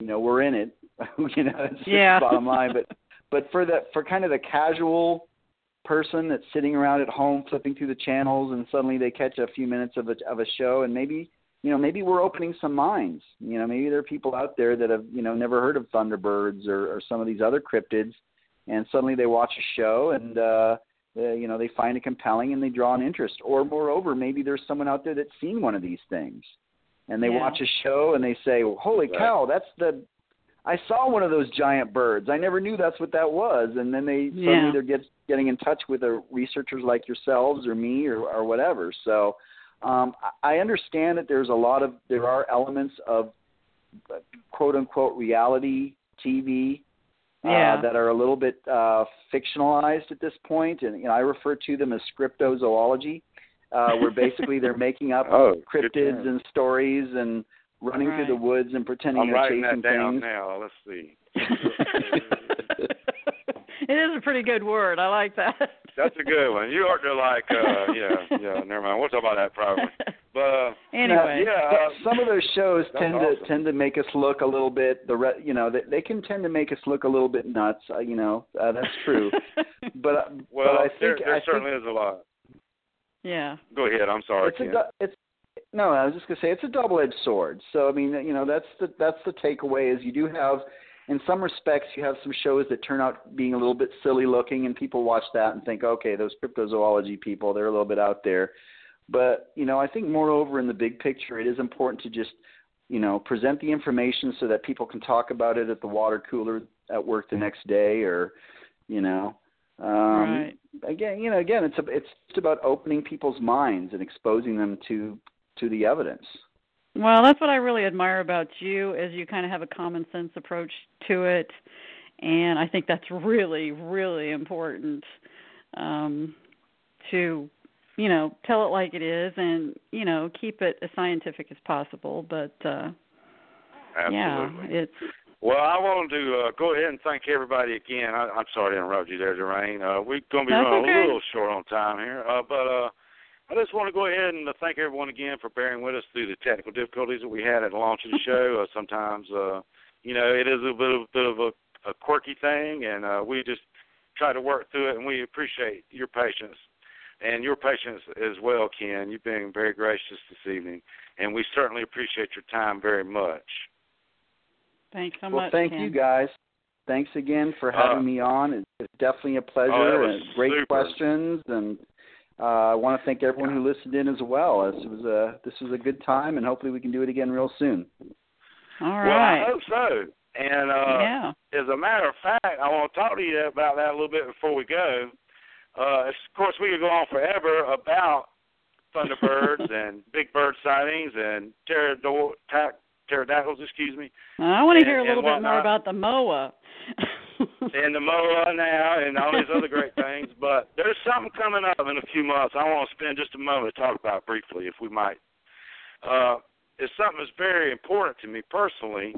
you know, we're in it. you know, it's Yeah. the bottom line. But but for the for kind of the casual person that's sitting around at home flipping through the channels and suddenly they catch a few minutes of a of a show and maybe you know maybe we're opening some minds you know maybe there are people out there that have you know never heard of thunderbirds or, or some of these other cryptids and suddenly they watch a show and uh uh, you know they find it compelling and they draw an interest or moreover maybe there's someone out there that's seen one of these things and they Yeah. watch a show and they say holy Right. cow that's the I saw one of those giant birds. I never knew that's what that was. And then they Yeah. suddenly they're get, getting in touch with the researchers like yourselves or me or, or whatever. So um, I I understand that there's a lot of there are elements of uh, quote unquote reality TV Yeah. uh, that are a little bit uh, fictionalized at this point, and you know, I refer to them as cryptozoology, uh, where basically they're making up Oh, cryptids and stories and running Right. through the woods and pretending I'm they're writing chasing that down things. now. Let's see. it is a pretty good word. I like that. That's a good one. You ought to like, uh, yeah, yeah. Never mind. We'll talk about that privately. But uh, anyway. yeah, uh, some of those shows tend awesome. to tend to make us look a little bit the re- you know they, they can tend to make us look a little bit nuts uh, you know uh, that's true but uh, well, but I think there I certainly think is a lot. yeah. Go ahead. I'm sorry, it's a Ken. it's no I was just gonna say it's a double edged sword so I mean you know that's the that's the takeaway is you do have in some respects you have some shows that turn out being a little bit silly looking and people watch that and think okay those cryptozoology people they're a little bit out there but you know I think moreover in the big picture it is important to just you know present the information so that people can talk about it at the water cooler at work the next day or you know um right. again you know again it's a, it's just about opening people's minds and exposing them to to the evidence Well, that's what I really admire about you is you kind of have a common sense approach to it and I think that's really really important um to you know, tell it like it is and, you know, keep it as scientific as possible, but uh yeah, it's Well, I wanted to uh, go ahead and thank everybody again. I, I'm sorry to interrupt you there, Dorraine. Uh, we're going to be That's running okay. a little short on time here, uh, but uh, I just want to go ahead and uh, thank everyone again for bearing with us through the technical difficulties that we had at the launch of the show. Uh, sometimes, uh, you know, it is a bit of, bit of a, a quirky thing, and uh, we just try to work through it, and we appreciate your patience. And your patience as well, Ken. You've been very gracious this evening, and we certainly appreciate your time very much. thanks so well much. thank Ken. you guys thanks again for having Uh, me on it's, it's definitely a pleasure Oh, and great super. questions and uh, I want to thank everyone who listened in as well. This was a this was a good time, and hopefully we can do it again real soon. All right. Well. I hope so. And uh, yeah. as a matter of fact, I want to talk to you about that a little bit before we go. Uh, of course, we could go on forever about thunderbirds and big bird sightings and pterodor- ta- pterodactyls, excuse me, I want to and- hear a little bit more about the MOA. and the moa now and all these other great things. But there's something coming up in a few months. I want to spend just a moment to talk about briefly, if we might. Uh, it's something that's very important to me personally.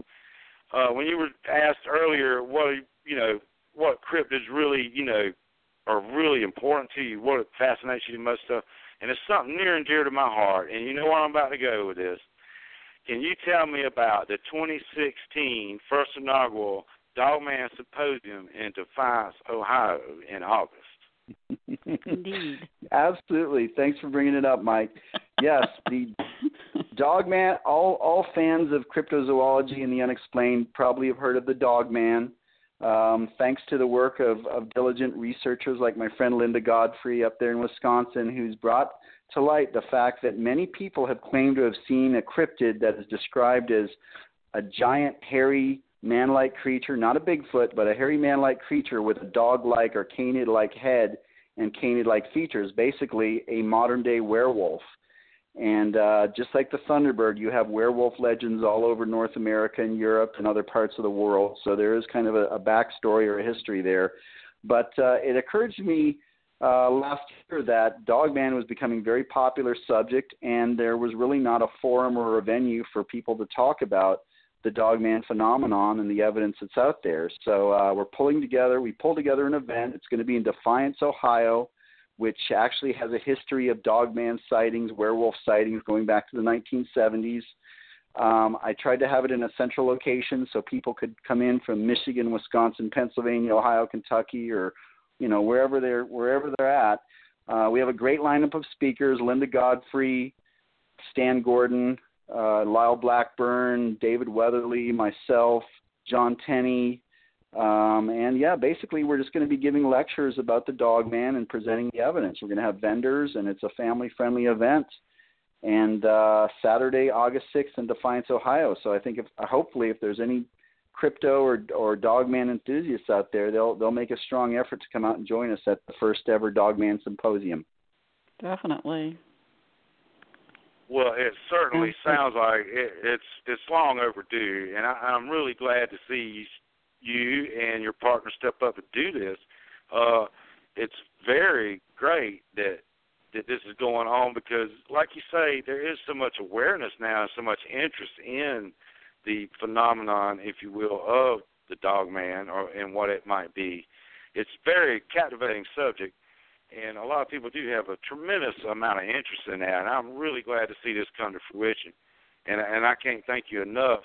Uh, when you were asked earlier, what you know, what cryptids really, you know, are really important to you, what fascinates you the most, stuff, and it's something near and dear to my heart. And you know where I'm about to go with this. Can you tell me about the 2016 first inaugural Dogman Symposium in Defiance, Ohio, in August? Indeed. Absolutely. Thanks for bringing it up, Mike. Yes, the Dogman. All all fans of cryptozoology and the unexplained probably have heard of the Dogman. Um, thanks to the work of, of diligent researchers like my friend Linda Godfrey up there in Wisconsin, who's brought to light the fact that many people have claimed to have seen a cryptid that is described as a giant, hairy, man-like creature, not a Bigfoot, but a hairy man-like creature with a dog-like or canid-like head and canid-like features, basically a modern-day werewolf. And uh, just like the Thunderbird, you have werewolf legends all over North America and Europe and other parts of the world. So there is kind of a, a backstory or a history there. But uh, it occurred to me uh, last year that Dogman was becoming a very popular subject, and there was really not a forum or a venue for people to talk about the Dogman phenomenon and the evidence that's out there. So uh, we're pulling together. We pulled together an event. It's going to be in Defiance, Ohio, which actually has a history of Dogman sightings, werewolf sightings going back to the 1970s. Um, I tried to have it in a central location so people could come in from Michigan, Wisconsin, Pennsylvania, Ohio, Kentucky, or you know wherever they're wherever they're at. Uh, we have a great lineup of speakers: Linda Godfrey, Stan Gordon, uh, Lyle Blackburn, David Weatherly, myself, John Tenney, um, and yeah, basically we're just going to be giving lectures about the dog man and presenting the evidence. We're going to have vendors, and it's a family-friendly event. And uh, Saturday, August 6th in Defiance, Ohio. So I think if hopefully if there's any crypto or or dogman enthusiasts out there, they'll they'll make a strong effort to come out and join us at the first ever Dogman Symposium. Definitely. Well, it certainly sounds like it, it's it's long overdue, and I, I'm really glad to see you and your partner step up and do this. Uh, it's very great that that this is going on because, like you say, there is so much awareness now, and so much interest in the phenomenon, if you will, of the dog man or and what it might be. It's a very captivating subject, and a lot of people do have a tremendous amount of interest in that. And I'm really glad to see this come to fruition, and and I can't thank you enough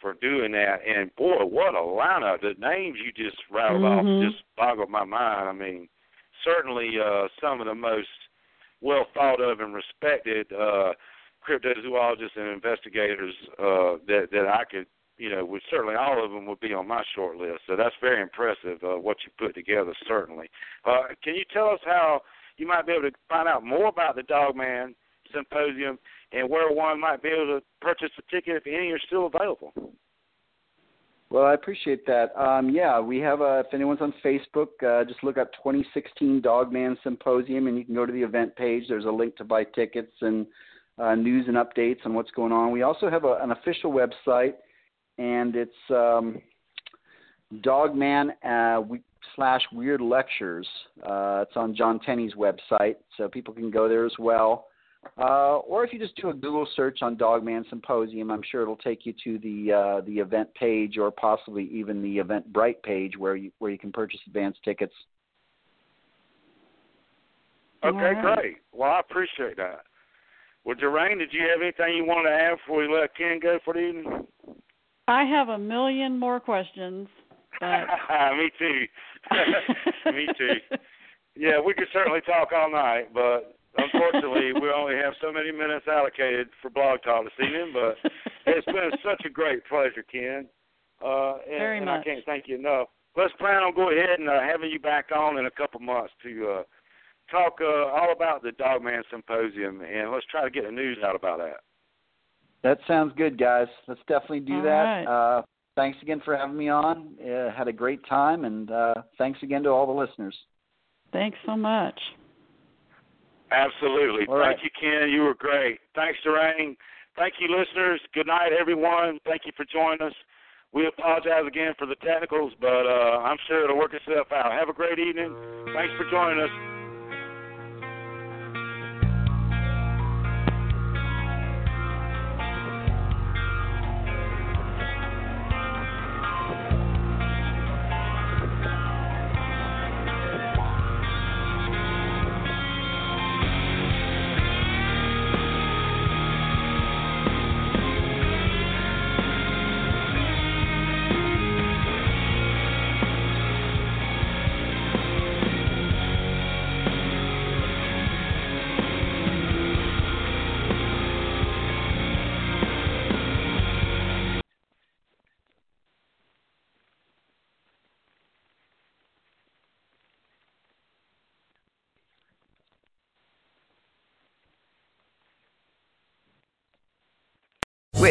for doing that. And boy, what a lineup! The names you just rattled Mhm. off just boggled my mind. I mean, certainly uh, some of the most well thought of and respected uh, cryptozoologists and investigators uh, that that I could, you know, would certainly all of them would be on my short list. So that's very impressive uh, what you put together. Certainly, uh, can you tell us how you might be able to find out more about the Dogman Symposium and where one might be able to purchase a ticket if any are still available? Well, I appreciate that. Um, yeah, we have a, if anyone's on Facebook, uh, just look up 2016 Dogman Symposium and you can go to the event page. There's a link to buy tickets and uh, news and updates on what's going on. We also have a, an official website and it's um, Dogman uh, we, slash Weird Lectures. Uh, it's on John Tenney's website, so people can go there as well. Uh, or if you just do a Google search on Dogman Symposium, I'm sure it'll take you to the uh, the event page or possibly even the Eventbrite page where you where you can purchase advance tickets. Okay, All right. great. Well, I appreciate that. Well, Dorraine, did you have anything you wanted to add before we let Ken go for the evening? I have a million more questions, but Me too. Me too. Yeah, we could certainly talk all night, but unfortunately, we only have so many minutes allocated for Blog Talk this evening. But it's been such a great pleasure, Ken. Uh, and, Very and I can't thank you enough. Let's plan on going ahead and uh, having you back on in a couple months to uh, talk uh, all about the Dogman Symposium, and let's try to get the news out about that. That sounds good, guys. Let's definitely do All that. right. Uh, thanks again for having me on. Uh, had a great time, and uh, thanks again to all the listeners. thanks so much. Absolutely. All Thank right. you, Ken. You were great. Thanks, Dorraine. Thank you, listeners. Good night, everyone. Thank you for joining us. We apologize again for the technicals, but uh, I'm sure it'll work itself out. Have a great evening. Thanks for joining us.